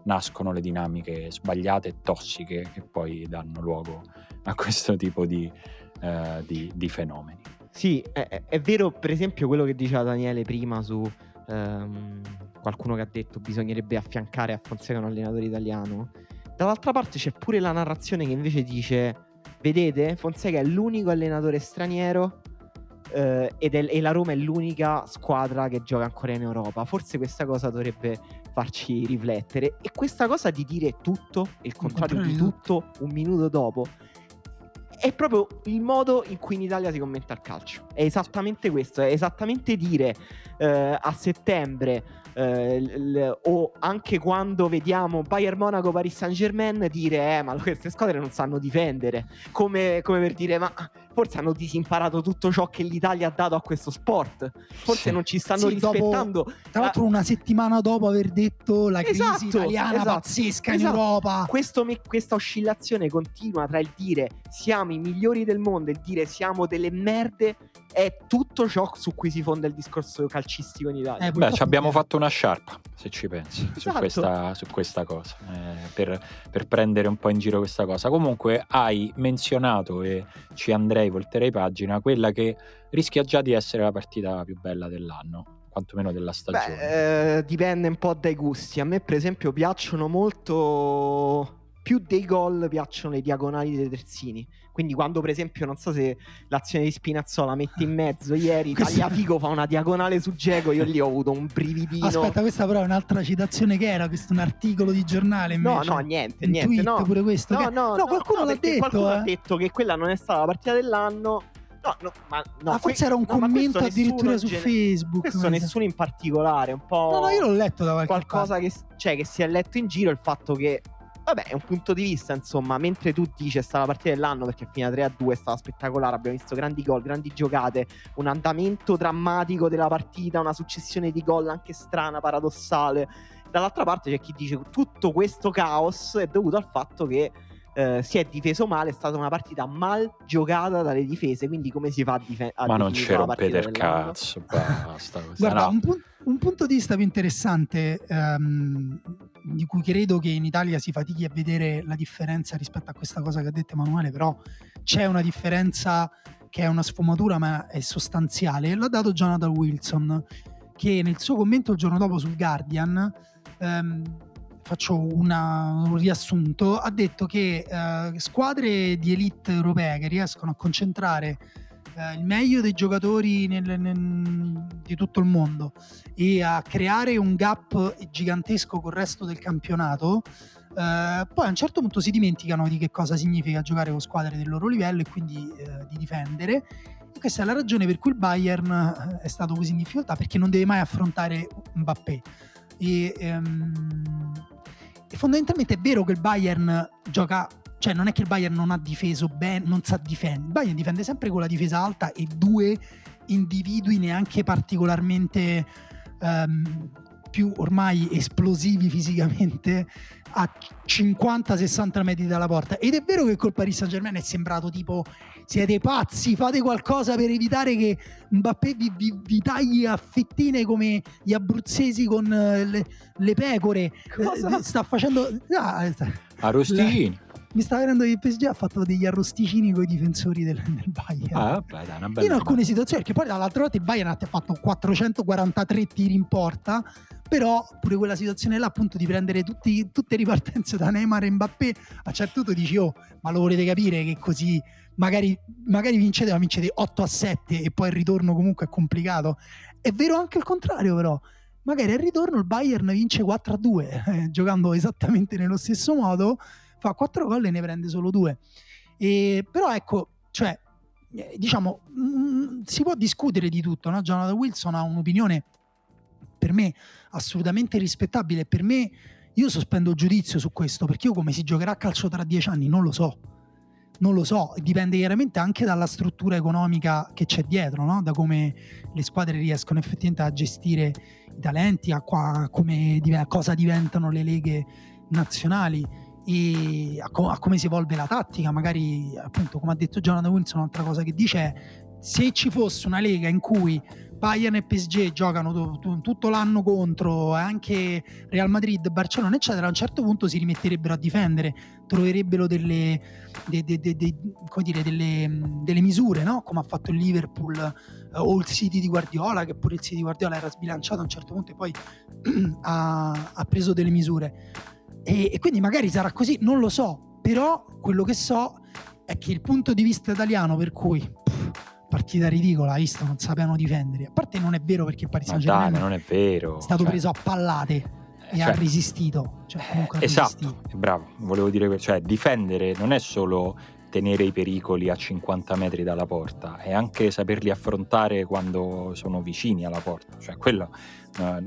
nascono le dinamiche sbagliate e tossiche che poi danno luogo a questo tipo di, uh, di, di fenomeni. Sì, è, è, vero per esempio quello che diceva Daniele prima su um, qualcuno che ha detto bisognerebbe affiancare a Fonseca un allenatore italiano. Dall'altra parte c'è pure la narrazione che invece dice Vedete, Fonseca è l'unico allenatore straniero eh, ed è, e la Roma è l'unica squadra che gioca ancora in Europa. Forse questa cosa dovrebbe farci riflettere. E questa cosa di dire tutto, il contrario di tutto, un minuto dopo, è proprio il modo in cui in Italia si commenta il calcio. È esattamente questo, è esattamente dire eh, a settembre eh, l- o anche quando vediamo Bayern Monaco, Paris Saint Germain, dire eh ma queste squadre non sanno difendere, come, come per dire ma forse hanno disimparato tutto ciò che l'Italia ha dato a questo sport, forse sì. non ci stanno sì, rispettando. Dopo, tra l'altro una settimana dopo aver detto la crisi esatto, italiana esatto, pazzesca esatto. in Europa. Questo, questa oscillazione continua tra il dire siamo i migliori del mondo e il dire siamo delle merde è tutto ciò su cui si fonda il discorso calcistico in Italia. Eh, beh, ci abbiamo fatto una sciarpa, se ci pensi, esatto. su, questa, su, questa, cosa, eh, per, per, prendere un po' in giro questa cosa. Comunque hai menzionato, e ci andrei, volterei pagina, quella che rischia già di essere la partita più bella dell'anno quantomeno della stagione? Beh, eh, dipende un po' dai gusti. A me, per esempio, piacciono molto più dei gol piacciono le diagonali dei terzini. Quindi quando per esempio, non so se l'azione di Spinazzola mette in mezzo ieri, Questa- Tagliafico fa una diagonale su Geco, io lì ho avuto un brividino. Aspetta, questa però è un'altra citazione che era, questo è un articolo di giornale No, invece. no, niente, Un niente. tweet no. pure questo. No, che- no, no, qualcuno no, l'ha detto. Qualcuno eh. ha detto che quella non è stata la partita dell'anno. No, no, ma no, Ah, forse era un no, commento addirittura su gene- Facebook. Questo nessuno in particolare, un po'. No, no, io l'ho letto da qualche qualcosa che, cioè, che si è letto in giro il fatto che vabbè è un punto di vista insomma mentre tu dici è stata la partita dell'anno perché è finita 3-2 è stata spettacolare abbiamo visto grandi gol grandi giocate un andamento drammatico della partita una successione di gol anche strana paradossale dall'altra parte c'è chi dice tutto questo caos è dovuto al fatto che eh, si è difeso male, è stata una partita mal giocata dalle difese, quindi come si fa a, dife- a Ma non la rompete il cazzo, basta. Guarda, no. un, pun- un punto di vista più interessante ehm, di cui credo che in Italia si fatichi a vedere la differenza rispetto a questa cosa che ha detto Emanuele, però c'è una differenza che è una sfumatura ma è sostanziale. L'ha dato Jonathan Wilson, che nel suo commento il giorno dopo sul Guardian, ehm, faccio una- un riassunto, ha detto che eh, squadre di elite europee che riescono a concentrare eh, il meglio dei giocatori nel- nel- di tutto il mondo e a creare un gap gigantesco col resto del campionato, eh, poi a un certo punto si dimenticano di che cosa significa giocare con squadre del loro livello e quindi eh, di difendere. E questa è la ragione per cui il Bayern eh, è stato così in difficoltà perché non deve mai affrontare Mbappé. E, ehm, e fondamentalmente è vero che il Bayern gioca cioè non è che il Bayern non ha difeso bene, non sa difendere. Il Bayern difende sempre con la difesa alta e due individui neanche particolarmente ehm, più ormai esplosivi fisicamente a 50-60 metri dalla porta. Ed è vero che col Paris Saint Germain è sembrato tipo siete pazzi, fate qualcosa per evitare che Mbappé vi, vi- vi tagli a fettine come gli abruzzesi con eh, le, le pecore. Cosa? Eh, sta facendo... ah, sta- A Rosticini. Mi sta venendo che il PSG ha fatto degli arrosticini con i difensori del, del Bayern. Ah, vabbè, dai, una bella in alcune situazioni, perché poi dall'altra parte il Bayern ha fatto 443 tiri in porta, però pure quella situazione là appunto di prendere tutti- tutte le ripartenze da Neymar e Mbappé, a un certo punto dici oh, ma lo volete capire che così magari, magari vincete, ma vincete 8 a 7 e poi il ritorno comunque è complicato. È vero anche il contrario però. Magari al ritorno il Bayern vince 4 a 2, eh, giocando esattamente nello stesso modo, fa 4 gol e ne prende solo 2. E, però ecco, cioè, eh, diciamo, mm, si può discutere di tutto, no? Jonathan Wilson ha un'opinione per me assolutamente rispettabile. Per me, io sospendo giudizio su questo perché io come si giocherà a calcio tra dieci anni non lo so. Non lo so, dipende chiaramente anche dalla struttura economica che c'è dietro, no? da come le squadre riescono effettivamente a gestire i talenti, a, qua- come, a cosa diventano le leghe nazionali a, co- a come si evolve la tattica. Magari, appunto, come ha detto Jonathan Wilson, un'altra cosa che dice è se ci fosse una lega in cui Bayern e PSG giocano tu- tu- tutto l'anno contro anche Real Madrid, Barcellona, eccetera, a un certo punto si rimetterebbero a difendere, troverebbero delle, de- de- de- dire, delle, delle misure, no? come ha fatto il Liverpool eh, o il City di Guardiola, che pure il City di Guardiola era sbilanciato a un certo punto e poi ha, ha preso delle misure. E, e quindi magari sarà così, non lo so, però quello che so è che il punto di vista italiano per cui pff, partita ridicola, visto, non sapevano difendere. A parte non è vero perché il Paris Ma Saint dai, Germain ma non è vero. è stato cioè, preso a pallate e cioè, ha resistito. Cioè, comunque ha esatto, resistito. bravo, volevo dire que- cioè difendere non è solo tenere i pericoli a 50 metri dalla porta, è anche saperli affrontare quando sono vicini alla porta, cioè quello eh,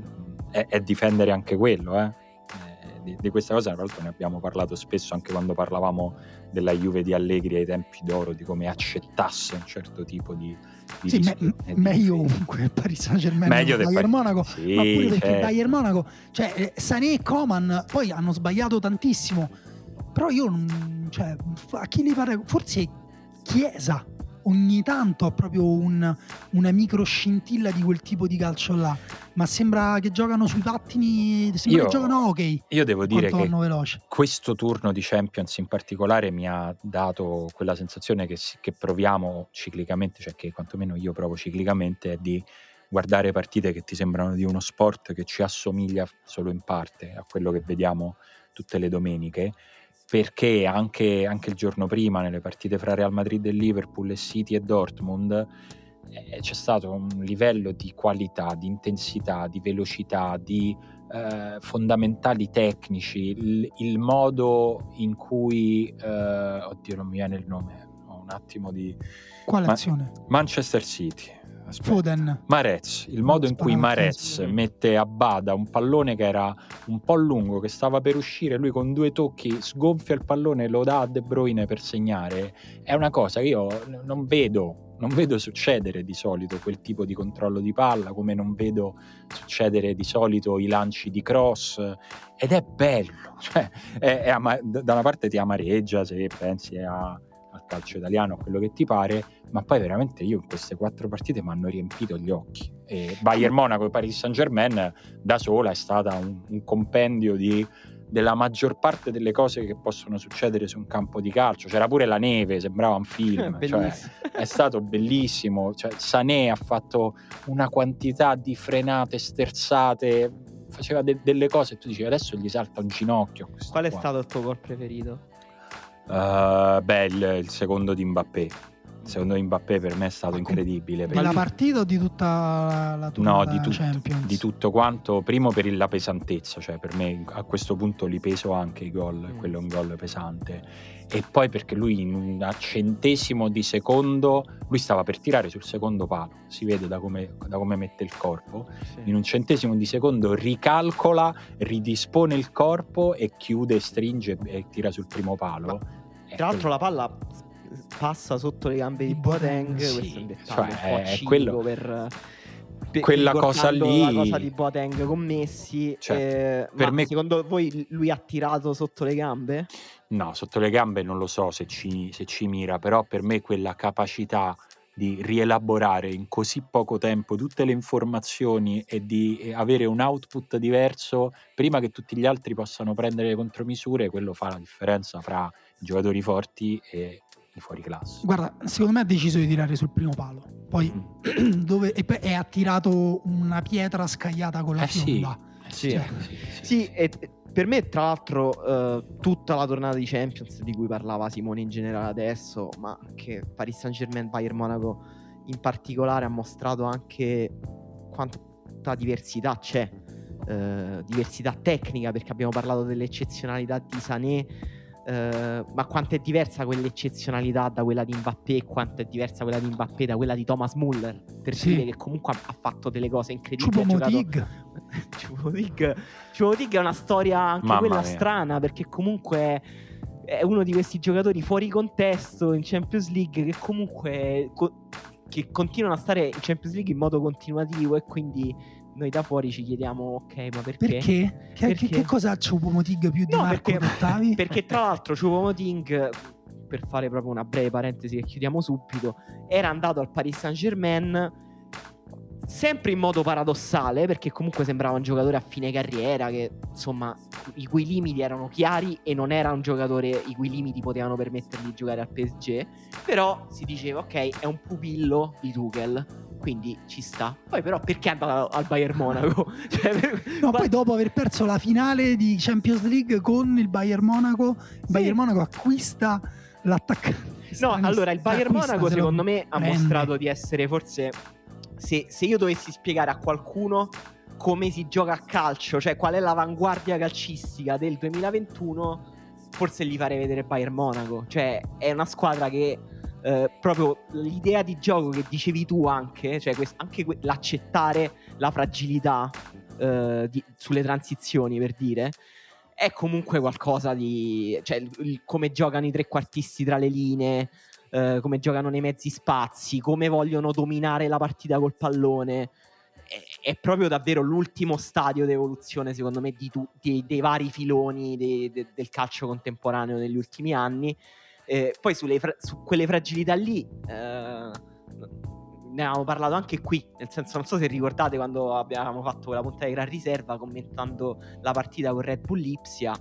è, è difendere anche quello, eh. Di, di questa cosa tra l'altro ne abbiamo parlato spesso anche quando parlavamo della Juve di Allegri ai tempi d'oro, di come accettasse un certo tipo di, di Sì, me- di meglio il Paris Saint Germain Meglio Bayern Paris- Monaco Sì, ma pure perché certo. Bayern Monaco. Cioè eh, Sané e Coman poi hanno sbagliato tantissimo però io cioè, a chi li pare forse Chiesa ogni tanto ha proprio un- una micro scintilla di quel tipo di calcio là. Ma sembra che giocano sui pattini sembra Io- che giocano hockey Io devo dire che veloci questo turno di Champions in particolare mi ha dato quella sensazione che, che proviamo ciclicamente, cioè che quantomeno io provo ciclicamente, è di guardare partite che ti sembrano di uno sport che ci assomiglia solo in parte a quello che vediamo tutte le domeniche perché anche, anche, il giorno prima, nelle partite fra Real Madrid e Liverpool e City e Dortmund, eh, c'è stato un livello di qualità, di intensità, di velocità, di eh, fondamentali tecnici, il, il, modo in cui, eh, oddio non mi viene il nome, un attimo di... Quale Ma- azione? Manchester City Aspetta. Foden. Marez, il modo in cui Marez mette a bada un pallone che era un po' lungo, che stava per uscire, lui con due tocchi sgonfia il pallone e lo dà a De Bruyne per segnare, è una cosa che io non vedo, non vedo succedere di solito quel tipo di controllo di palla, come non vedo succedere di solito i lanci di cross, ed è bello, cioè, è, è ama- da una parte ti amareggia se pensi a al calcio italiano, a quello che ti pare, ma poi veramente io in queste quattro partite mi hanno riempito gli occhi. E Bayern Monaco e Paris Saint Germain da sola è stata un, un compendio di, della maggior parte delle cose che possono succedere su un campo di calcio. C'era pure la neve, sembrava un film, cioè, è stato bellissimo. Cioè, Sané ha fatto una quantità di frenate, sterzate, faceva de- delle cose e tu dici adesso gli salta un ginocchio. Qual è qua. stato il tuo gol preferito? Uh, beh, il, il, secondo di Mbappé. Il secondo di Mbappé per me è stato incredibile. Della partita o di tutta la tua no, di, tut- di tutto quanto. Primo per la pesantezza, cioè per me a questo punto li peso anche i gol, mm. quello è un gol pesante. E poi perché lui in un centesimo di secondo, lui stava per tirare sul secondo palo, si vede da come, da come mette il corpo, sì. in un centesimo di secondo ricalcola, ridispone il corpo e chiude, stringe e tira sul primo palo tra l'altro la palla passa sotto le gambe di Boateng, sì, questo è un dettaglio cioè, un po' quello, per, quella cosa lì la cosa di Boateng con Messi certo, eh, per me... secondo voi lui ha tirato sotto le gambe? no, sotto le gambe non lo so se ci, se ci mira però per me quella capacità di rielaborare in così poco tempo tutte le informazioni e di avere un output diverso prima che tutti gli altri possano prendere le contromisure, quello fa la differenza fra giocatori forti e i fuori classe. Guarda, secondo me ha deciso di tirare sul primo palo, poi mm. dove, e, e ha tirato una pietra scagliata con la eh fionda. Sì, eh cioè. sì, sì, sì, e per me, tra l'altro, uh, tutta la tornata di Champions di cui parlava Simone in generale adesso, ma che Paris Saint Germain, Bayern Monaco in particolare ha mostrato anche quanta diversità c'è, uh, diversità tecnica, perché abbiamo parlato dell'eccezionalità di Sané Uh, ma quanto è diversa quell'eccezionalità da quella di Mbappé e quanto è diversa quella di Mbappé da quella di Thomas Muller per sì. dire che comunque ha, fatto delle cose incredibili Chupomoting Chupomoting è una storia anche Mamma quella mia. strana perché comunque è uno di questi giocatori fuori contesto in Champions League che comunque co- che continuano a stare in Champions League in modo continuativo e quindi noi da fuori ci chiediamo, ok, ma perché? Perché? Che, perché? che cosa ha Choupo-Moting più di no, Marco perché, perché tra l'altro Choupo-Moting, per fare proprio una breve parentesi che chiudiamo subito, era andato al Paris Saint-Germain sempre in modo paradossale, perché comunque sembrava un giocatore a fine carriera che, insomma, i cui limiti erano chiari e non era un giocatore i cui limiti potevano permettergli di giocare al PSG, però si diceva, ok, è un pupillo di Tuchel quindi ci sta. Poi però perché è andato al Bayern Monaco? cioè, no, poi dopo aver perso la finale di Champions League con il Bayern Monaco, il sì. Bayern Monaco acquista l'attaccante. No, allora il Bayern Monaco secondo me ha mostrato di essere forse se, se io dovessi spiegare a qualcuno come si gioca a calcio, cioè qual è l'avanguardia calcistica del 2021, forse gli farei vedere Bayern Monaco. Cioè, è una squadra che eh, proprio l'idea di gioco che dicevi tu anche, cioè quest- anche que- l'accettare la fragilità eh, di- sulle transizioni per dire, è comunque qualcosa di... cioè il- il- come giocano i trequartisti tra le linee, eh, come giocano nei mezzi spazi, come vogliono dominare la partita col pallone. È, è proprio davvero l'ultimo stadio di evoluzione, secondo me, di tu- di- dei vari filoni de- de- del calcio contemporaneo negli ultimi anni. Eh, poi fra- su quelle fragilità lì eh, ne avevamo parlato anche qui, nel senso non so se ricordate quando abbiamo fatto la puntata di Gran Riserva commentando la partita con Red Bull Lipsia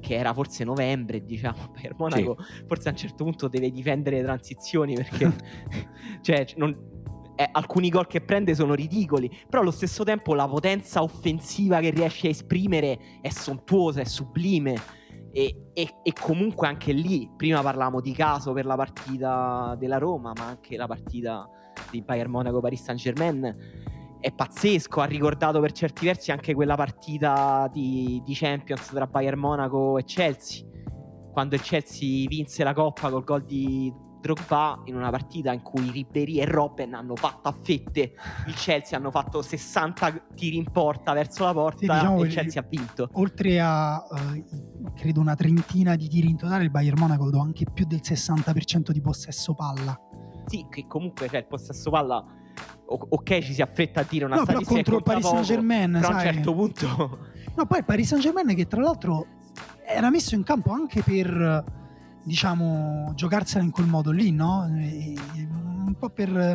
che era forse novembre, diciamo, per Monaco, sì. forse a un certo punto deve difendere le transizioni perché cioè, non, eh, alcuni gol che prende sono ridicoli, però allo stesso tempo la potenza offensiva che riesce a esprimere è sontuosa, è sublime E, e, e, comunque anche lì, prima parlavamo di caso per la partita della Roma, ma anche la partita di Bayern Monaco-Paris Saint-Germain è pazzesco. Ha ricordato per certi versi anche quella partita di, di Champions tra Bayern Monaco e Chelsea, quando il Chelsea vinse la Coppa col gol di Drogba in una partita in cui Ribery e Robben hanno fatto a fette il Chelsea, hanno fatto 60 tiri in porta verso la porta sì, diciamo e il Chelsea ha vinto. Oltre a uh, credo una trentina di tiri in totale, il Bayern Monaco do anche più del 60% di possesso palla. Sì, che comunque cioè, il possesso palla ok ci si affretta a dire una no, statistica contro il Paris Saint Germain a un certo punto no poi il Paris Saint Germain che tra l'altro era messo in campo anche per diciamo, giocarsela in quel modo lì, no? un po' per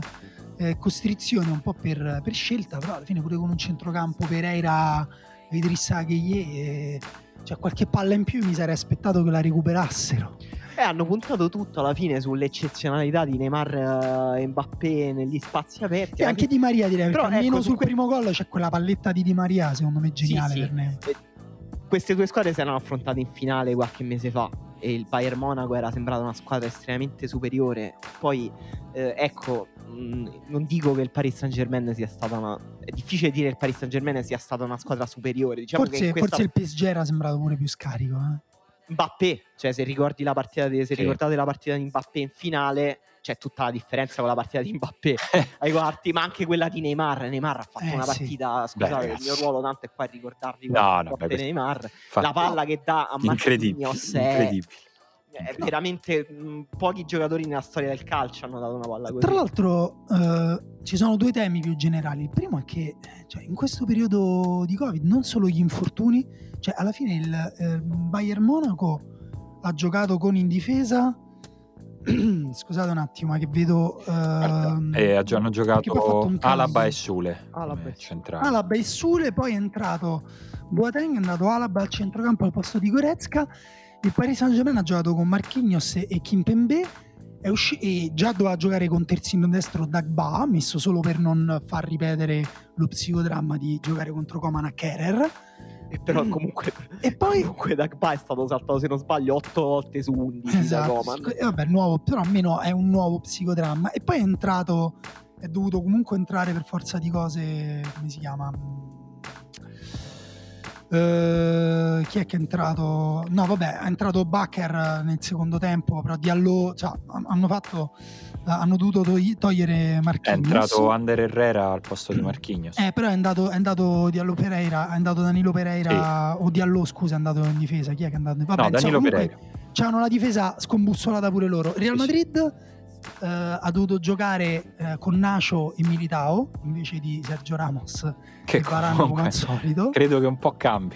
eh, costrizione, un po' per, per, scelta, però alla fine pure con un centrocampo Pereira, Idrissa Gueye, eh, cioè qualche palla in più mi sarei aspettato che la recuperassero. Eh, hanno puntato tutto alla fine sull'eccezionalità di Neymar e Mbappé negli spazi aperti. E anche Di Maria direi, Però, almeno ecco, sul que... primo gol c'è quella palletta di Di Maria, secondo me geniale sì, sì. per Neymar. Queste due squadre si erano affrontate in finale qualche mese fa e il Bayern Monaco era sembrata una squadra estremamente superiore. Poi, eh, ecco, mh, mm, non dico che il Paris Saint Germain sia stata una. È difficile dire che il Paris Saint Germain sia stata una squadra superiore. Diciamo forse, questa... forse il PSG era sembrato pure più scarico. Eh? Mbappé, cioè se ricordi la partita di, se sì. ricordate la partita di Mbappé in finale, c'è tutta la differenza con la partita di Mbappé ai quarti, ma anche quella di Neymar. Neymar ha fatto eh, una partita, sì. scusate, beh, il mio ruolo tanto è qua ricordarvi no, no, beh, Neymar, fa... la palla che dà a Marquinhos è incredibile è veramente mh, mm, pochi giocatori nella storia del calcio hanno dato una palla così. Tra l'altro eh, ci sono due temi più generali. Il primo è che cioè, in questo periodo di Covid non solo gli infortuni, cioè alla fine il eh, Bayern Monaco ha giocato con in difesa scusate un attimo che vedo uh, eh, hanno giocato Alaba e Sule Alaba, centrale. Alaba e Sule poi è entrato Boateng è andato Alaba al centrocampo al posto di Goretzka il Paris Saint Germain ha giocato con Marquinhos e Kimpembe usci- e già doveva giocare con terzino destro Dagba, messo solo per non far ripetere lo psicodramma di giocare contro Coman a Kerer. E però mm. comunque, e poi, comunque Dagba è stato saltato, se non sbaglio, 8 volte su 11 esatto, da Coman. E vabbè, nuovo, però almeno è un nuovo psicodramma. E poi è entrato, è dovuto comunque entrare per forza di cose, come si chiama? Uh, chi è che è entrato? No, vabbè, è entrato Bacher nel secondo tempo, però Diallo, cioè, hanno fatto hanno dovuto togliere Marquinhos. È entrato Ander Herrera al posto di Marquinhos. Eh, però è andato, è andato Diallo Pereira, è andato Danilo Pereira sì. o Diallo, scusa, è andato in difesa. Chi è che è andato? Vabbè, no, Danilo insomma, Pereira. C'hanno la difesa scombussolata pure loro. Real Madrid Uh, ha dovuto giocare uh, con Nacio e Militao invece di Sergio Ramos che Varano come al solito. credo che un po' cambi.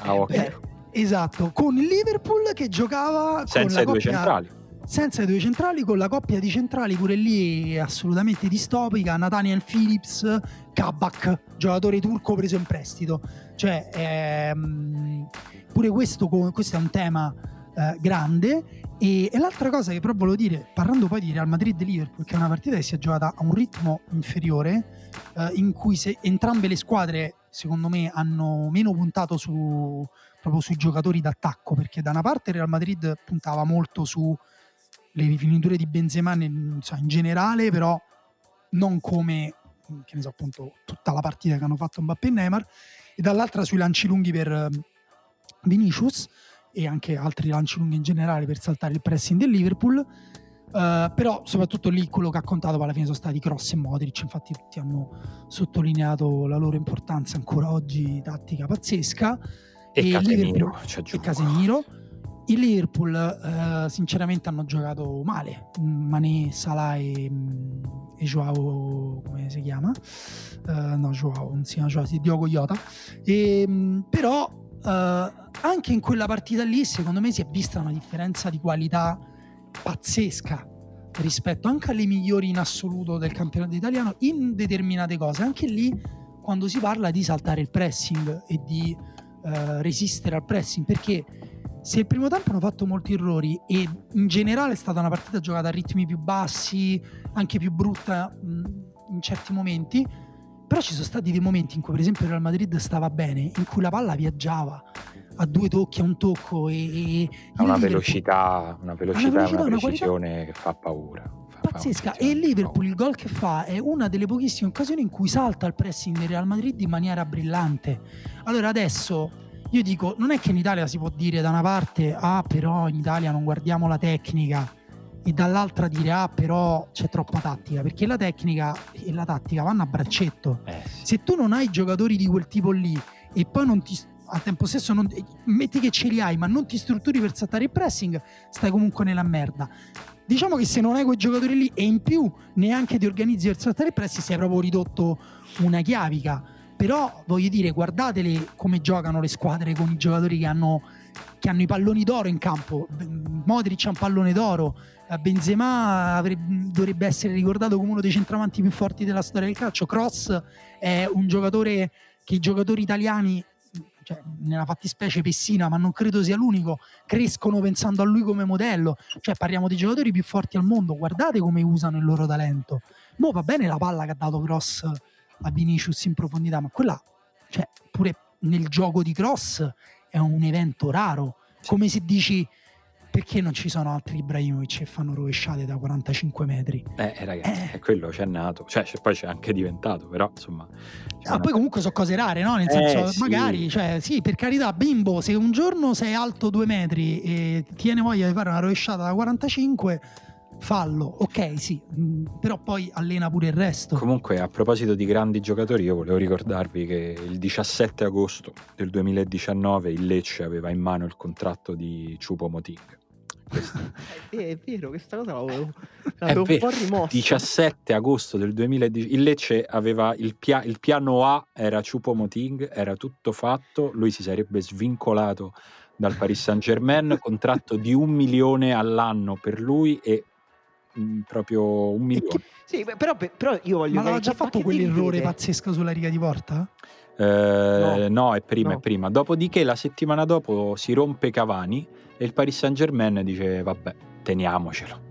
Ah, eh, esatto con il Liverpool che giocava senza i due coppia, centrali. Senza i due centrali con la coppia di centrali pure lì assolutamente distopica. Nathaniel Phillips Kabak giocatore turco preso in prestito. Cioè ehm, pure questo, questo è un tema eh, grande e, e, l'altra cosa che però volevo dire, parlando poi di Real Madrid-Liverpool, che è una partita che si è giocata a un ritmo inferiore, eh, in cui entrambe le squadre, secondo me, hanno meno puntato su, proprio sui giocatori d'attacco, perché da una parte Real Madrid puntava molto sulle rifiniture di Benzema in, cioè in generale, però non come che ne so, appunto, tutta la partita che hanno fatto Mbappé e Neymar, e dall'altra sui lanci lunghi per eh, Vinicius e anche altri lanci lunghi in generale per saltare il pressing del Liverpool. Uh, però soprattutto lì quello che ha contato alla fine sono stati Cross e Modric infatti tutti hanno sottolineato la loro importanza ancora oggi tattica pazzesca. E, e Casemiro, e Casemiro. Il Liverpool uh, sinceramente hanno giocato male. Mané, Salah e, e Joao come si chiama? Uh, no Joao non si chiama Joao, si Diogo Iota e, mm, però anche in quella partita lì, secondo me, si è vista una differenza di qualità pazzesca rispetto anche alle migliori in assoluto del campionato italiano in determinate cose. Anche lì, quando si parla di saltare il pressing e di uh, resistere al pressing, perché se il primo tempo hanno fatto molti errori e in generale è stata una partita giocata a ritmi più bassi, anche più brutta mh, in certi momenti, però ci sono stati dei momenti in cui per esempio il Real Madrid stava bene, in cui la palla viaggiava. a due tocchi, a un tocco e, e ha una velocità, una velocità, una, velocità, una precisione qualità... che fa paura. Pazzesca. E il Liverpool, il gol che fa è una delle pochissime occasioni in cui salta il pressing del Real Madrid in maniera brillante. Allora adesso io dico, non è che in Italia si può dire da una parte, ah però in Italia non guardiamo la tecnica e dall'altra dire ah però c'è troppa tattica perché la tecnica e la tattica vanno a braccetto. Eh, sì. se tu non hai giocatori di quel tipo lì e poi non ti al tempo stesso non, metti che ce li hai ma non ti strutturi per saltare il pressing stai comunque nella merda. Diciamo che se non hai quei giocatori lì e in più neanche ti organizzi per saltare il pressing sei proprio ridotto una chiavica. Però voglio dire guardatele come giocano le squadre con i giocatori che hanno, che hanno i palloni d'oro in campo Modric ha un pallone d'oro Benzema avrebbe, dovrebbe essere ricordato come uno dei centravanti più forti della storia del calcio. Cross è un giocatore che i giocatori italiani, cioè nella fattispecie Pessina, ma non credo sia l'unico, crescono pensando a lui come modello. Cioè parliamo dei giocatori più forti al mondo, guardate come usano il loro talento. Mo va bene la palla che ha dato Cross a Vinicius in profondità, ma quella, cioè pure nel gioco di Cross è un evento raro. Come se dici perché non ci sono altri Ibrahimovic che fanno rovesciate da 45 metri? Eh, eh ragazzi, eh. quello c'è nato, cioè poi c'è anche diventato, però insomma. Ah, poi comunque sono cose rare, no? Nel senso, eh, sì. magari, cioè, sì, per carità, bimbo, se un giorno sei alto due metri e tiene voglia di fare una rovesciata da 45 fallo, ok sì, mm, però poi allena pure il resto. Comunque a proposito di grandi giocatori io volevo ricordarvi che il 17 agosto del 2019 il Lecce aveva in mano il contratto di Ciupo Moting è, è, vero, questa cosa l'avevo, l'avevo un po' rimossa. 17 agosto del 2010, il Lecce aveva il, pia- il piano A, era Ciupo Moting, era tutto fatto, lui si sarebbe svincolato dal Paris Saint Germain, contratto di un milione all'anno per lui e mh, mm, proprio un milione. Sì, però, però io voglio... Ma aveva già fatto quell'errore pazzesco sulla riga di porta? Eh, no. no, è prima, no. è prima. Dopodiché la settimana dopo si rompe Cavani e il Paris Saint Germain dice vabbè, teniamocelo.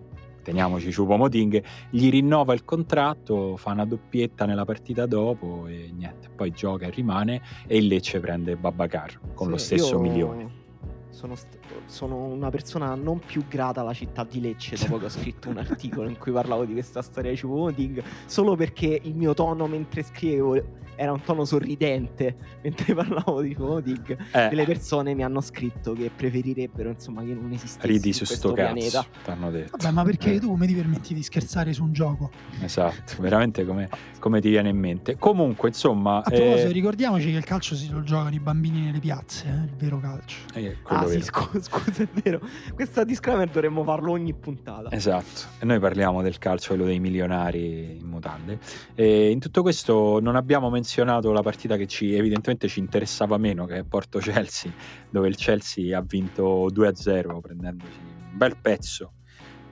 Teniamoci Choupo-Moting, gli rinnova il contratto, fa una doppietta nella partita dopo e niente, poi gioca e rimane e il Lecce prende Babacar con sì, lo stesso milione. Sono, st- sono, una persona non più grata alla città di Lecce dopo che ho scritto un articolo in cui parlavo di questa storia di Choupo-Moting solo perché il mio tono mentre scrivevo era un tono sorridente mentre parlavo di Fodig. Eh. Delle persone mi hanno scritto che preferirebbero insomma che non esistesse Ridi su sto pianeta. cazzo, detto. Vabbè, ma perché eh. tu come ti permetti di scherzare su un gioco? Esatto, veramente come, come ti viene in mente. Comunque, insomma... A proposito, eh... ricordiamoci che il calcio si lo giocano i bambini nelle piazze, eh? il vero calcio. Eh, ah sì, scusa, scusa, è vero. Questa disclaimer dovremmo farlo ogni puntata. Esatto, e noi parliamo del calcio, quello dei milionari in mutande. E in tutto questo non abbiamo menzionato la partita che ci, evidentemente ci interessava meno, che è Porto Chelsea, dove il Chelsea ha vinto 2-0 prendendosi un bel pezzo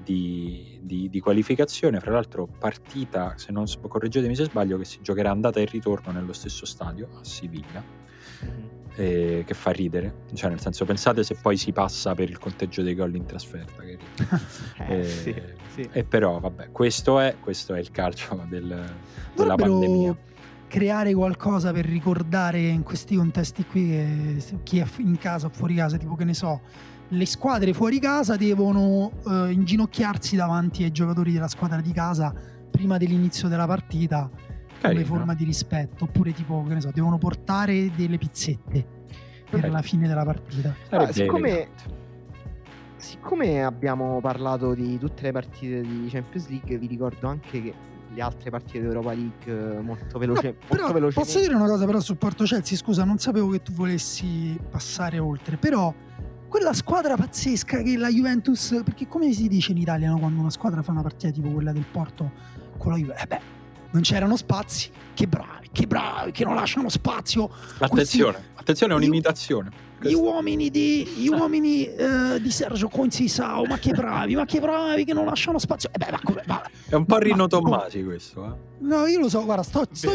di, di, di, qualificazione. Fra l'altro, partita, se non correggetemi se sbaglio, che si giocherà andata e ritorno nello stesso stadio a Siviglia. Mm-hmm. Eh, che fa ridere, cioè nel senso pensate se poi si passa per il conteggio dei gol in trasferta. Che eh, eh, sì, sì. E però vabbè, questo è, questo è il calcio del, della pandemia creare qualcosa per ricordare in questi contesti qui che chi è in casa o fuori casa, tipo che ne so, le squadre fuori casa devono eh, inginocchiarsi davanti ai giocatori della squadra di casa prima dell'inizio della partita come forma di rispetto, oppure tipo, che ne so, devono portare delle pizzette per Carino. la fine della partita. Ah, siccome, siccome abbiamo parlato di tutte le partite di Champions League, vi ricordo anche che le altre partite d'Europa League eh, molto, veloce, no, molto velocemente. Posso dire una cosa però su Porto Chelsea? Scusa, non sapevo che tu volessi passare oltre, però quella squadra pazzesca che la Juventus, perché come si dice in Italia no, quando una squadra fa una partita tipo quella del Porto con la Juventus? Eh beh, non c'erano spazi, che bravi, che bravi, che non lasciano spazio. Attenzione, Questi... attenzione, è un'imitazione gli uomini di, gli uomini, eh, di Sergio Coincisao, ma che bravi, ma che bravi che non lasciano spazio. Eh beh, ma come, ma, è un po' Rino Tommasi questo. Eh? No, io lo so, guarda, sto, sto,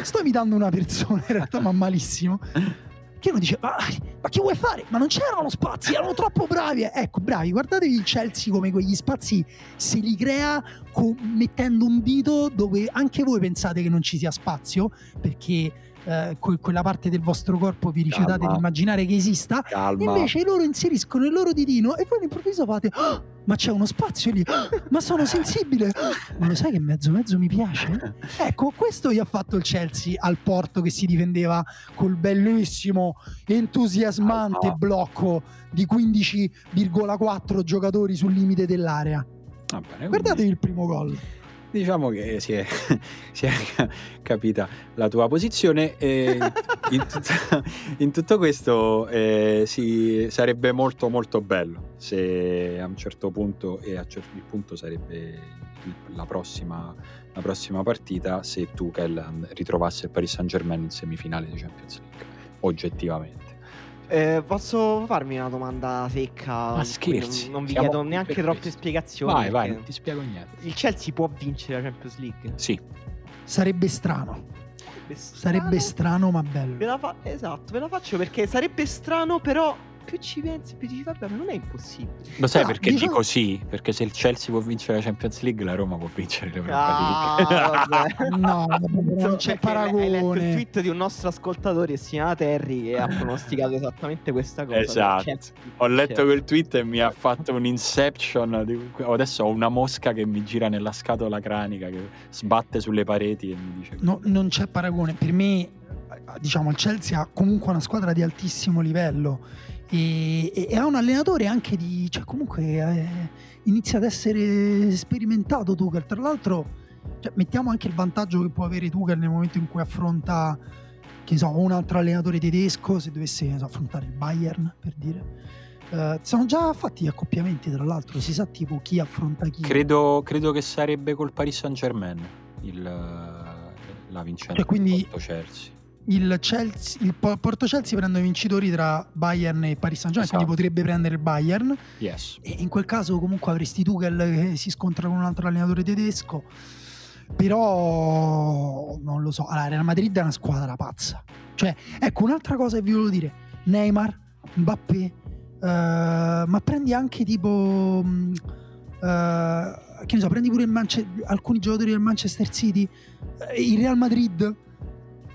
sto imitando una persona in realtà, ma malissimo. Che uno dice, ma, ma, che vuoi fare? Ma non c'erano spazi, erano troppo bravi. Ecco, bravi, guardatevi il Chelsea come quegli spazi se li crea con, mettendo un dito dove anche voi pensate che non ci sia spazio, perché eh, que- quella parte del vostro corpo vi rifiutate Calma. di immaginare che esista. Calma. Invece loro inseriscono il loro ditino e voi all'improvviso fate "Ah, ma c'è uno spazio lì, Ah, ma sono sensibile, ma lo sai che mezzo mezzo mi piace? Ecco, questo gli ha fatto il Chelsea al Porto che si difendeva col bellissimo, entusiasmante Ah, no. blocco di 15,4 giocatori sul limite dell'area. Va bene, quindi Guardatevi il primo gol. Diciamo che si è, si è capita la tua posizione e in, tut- in tutto questo eh, si- sarebbe molto molto bello se a un certo punto e a cer- il punto sarebbe la prossima, la prossima partita se Tuchel ritrovasse il Paris Saint Germain in semifinale di Champions League oggettivamente Eh, posso farmi una domanda secca? Ma scherzi, Non, non vi chiedo neanche troppe questo. spiegazioni. vai vai non ti spiego niente Il Chelsea può vincere la Champions League? sì Sarebbe strano, sarebbe strano ma Ve bello. la fa- esatto, ve la faccio perché sarebbe strano, però più ci pensi, più dici, vabbè, ma non è impossibile. Lo sai Ah, perché dico sì? Perché se il Chelsea può vincere la Champions League, la Roma può vincere l'Europa Ah, League. vabbè. No, non c'è Perché Hai letto il paragone. tweet di un nostro ascoltatore, si chiama Terry, che ha pronosticato esattamente questa cosa. Esatto. Cioè, Chelsea Ho letto vincere. quel tweet e mi ha fatto un inception. di- Adesso ho una mosca che mi gira nella scatola cranica, che sbatte sulle pareti e mi dice... No, non c'è paragone. Per me, diciamo, il Chelsea ha comunque una squadra di altissimo livello e, e- e ha un allenatore anche di. cioè, comunque eh, inizia ad essere sperimentato Tuchel. Tra l'altro, cioè, mettiamo anche il vantaggio che può avere Tuchel nel momento in cui affronta. Che so, un altro allenatore tedesco, se dovesse so, affrontare il Bayern, per dire. Eh, sono già fatti gli accoppiamenti, tra l'altro, si sa tipo chi affronta chi. Credo, credo che sarebbe col Paris Saint Germain il, la vincente Cioè, quindi- Chelsea. Il, Chelsea, il Po- Porto Chelsea prende i vincitori tra Bayern e Paris Saint-Germain, Esatto. quindi potrebbe prendere il Bayern. Yes. E in quel caso, comunque, avresti Tuchel che si scontra con un altro allenatore tedesco. Però non lo so. Allora, Real Madrid è una squadra pazza. Cioè, ecco un'altra cosa che vi volevo dire: Neymar, Mbappé, eh, ma prendi anche tipo. eh, che ne so, prendi pure Manche- alcuni giocatori del Manchester City, eh, il Real Madrid.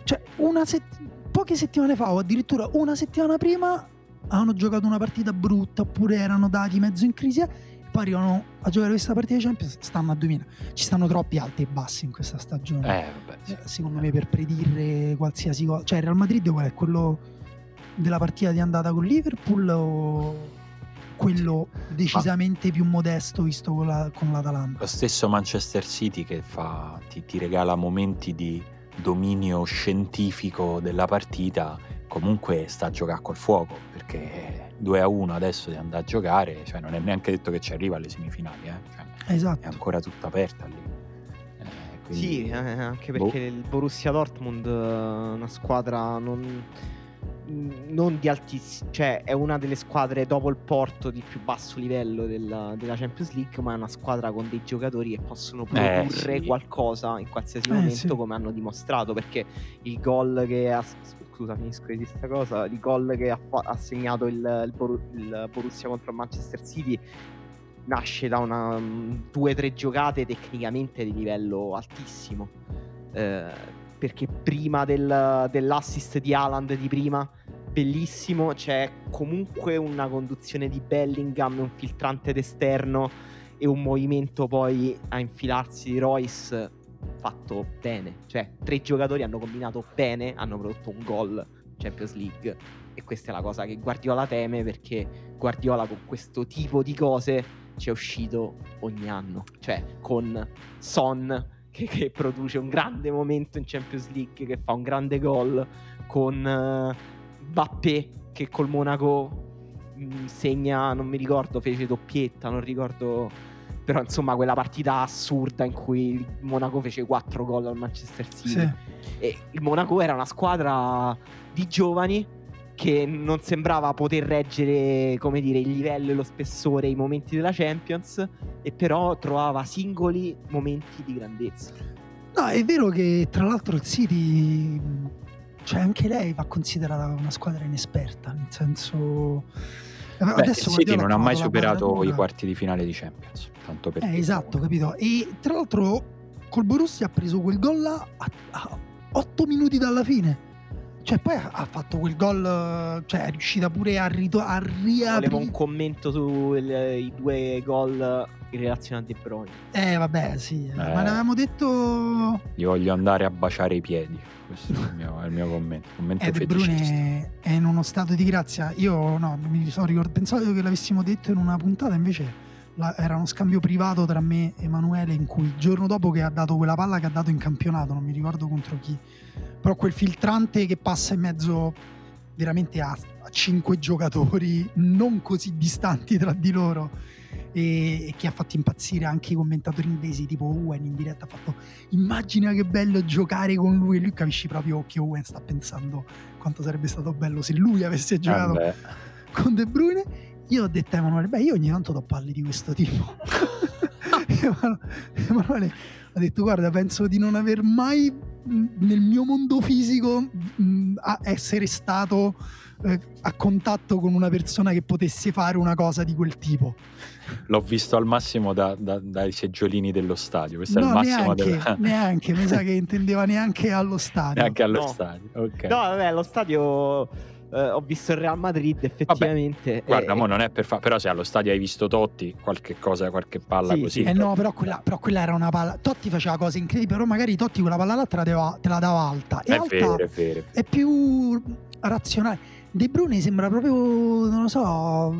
Cioè, una sett- poche settimane fa, o addirittura una settimana prima, hanno giocato una partita brutta oppure erano dati mezzo in crisi. Poi arrivano a giocare questa partita di Champions, stanno a 2000. Ci stanno troppi alti e bassi in questa stagione. Eh, vabbè, sì. Eh, Secondo me, per predire qualsiasi cosa, cioè, il Real Madrid qual è quello della partita di andata con Liverpool o quello decisamente più modesto visto con, la- con l'Atalanta? Lo stesso Manchester City che fa, ti, ti regala momenti di dominio scientifico della partita, comunque sta a giocare col fuoco perché 2 a 1 adesso di andare a giocare, cioè non è neanche detto che ci arriva alle semifinali, eh, cioè, è Esatto. ancora tutta aperta lì. Eh, quindi- Sì, eh, anche boh. perché il Borussia Dortmund è una squadra non, non di altissimo, cioè è una delle squadre dopo il Porto di più basso livello della, della Champions League, ma è una squadra con dei giocatori che possono Eh, produrre sì. qualcosa in qualsiasi Eh, momento, sì. come hanno dimostrato, perché il gol che ha scusa, finisco di questa cosa, il gol che ha, fa- ha segnato il, il Boru- il Borussia contro il Manchester City nasce da una mm, due o tre giocate tecnicamente di livello altissimo. Eh, perché prima del- dell'assist di Haaland di prima, bellissimo, c'è comunque una conduzione di Bellingham, un filtrante d'esterno e un movimento poi a infilarsi di Royce fatto bene. Cioè, tre giocatori hanno combinato bene, hanno prodotto un gol Champions League. E questa è la cosa che Guardiola teme perché Guardiola con questo tipo di cose ci è uscito ogni anno. Cioè, con Son che, che produce un grande momento in Champions League, che fa un grande gol, con eh, Mbappé che col Monaco mh, segna, non mi ricordo, fece doppietta, non ricordo però insomma quella partita assurda in cui il Monaco fece 4 gol al Manchester City Sì. e il Monaco era una squadra di giovani che non sembrava poter reggere, come dire, il livello e lo spessore, i momenti della Champions, e però trovava singoli momenti di grandezza. No, è vero che tra l'altro il City, cioè anche lei va considerata una squadra inesperta, nel senso... Eh, Beh, il City non ha mai superato i quarti di finale di Champions. Tanto per Eh, esatto, capito? E tra l'altro col Borussia ha preso quel gol là a, 8 minuti dalla fine. Cioè, poi ha, fatto quel gol, cioè è riuscita pure a, rito- a Volevo riaprire. un commento sui due gol in relazione a De Bruyne. Eh, vabbè, sì. Eh. Ma ne avevamo detto. Gli voglio andare a baciare i piedi. Questo è il mio, è il mio commento. Commento Eh, De. Bruyne è in uno stato di grazia. Io no, mi sono ricordato, pensavo che l'avessimo detto in una puntata, invece la- era uno scambio privato tra me e Emanuele in cui il giorno dopo che ha dato quella palla che ha dato in campionato, non mi ricordo contro chi, però quel filtrante che passa in mezzo veramente a, a cinque giocatori non così distanti tra di loro e, e che ha fatto impazzire anche i commentatori inglesi tipo Owen in diretta ha fatto immagina che bello giocare con lui. E lui capisci proprio che Owen sta pensando quanto sarebbe stato bello se lui avesse giocato beh. con De Bruyne io ho detto a Emanuele beh io ogni tanto do palle di questo tipo Emanu- Emanuele ha detto guarda penso di non aver mai nel mio mondo fisico mh, a essere stato eh, a contatto con una persona che potesse fare una cosa di quel tipo L'ho visto al massimo da- da- dai seggiolini dello stadio. Questo è il no massimo neanche, del- neanche mi sa che intendeva neanche allo stadio neanche allo No. stadio. Ok. No, vabbè, allo stadio eh, ho visto il Real Madrid effettivamente. Guarda, eh, mo non è per fare, però se allo stadio hai visto Totti, qualche cosa, qualche palla Sì, così. sì. Eh no, però quella, però quella era una palla. Totti faceva cose incredibili, però magari Totti quella palla là te la, dava, te la dava alta. E È alta vero, è vero. è più razionale. De Bruyne sembra proprio, non lo so.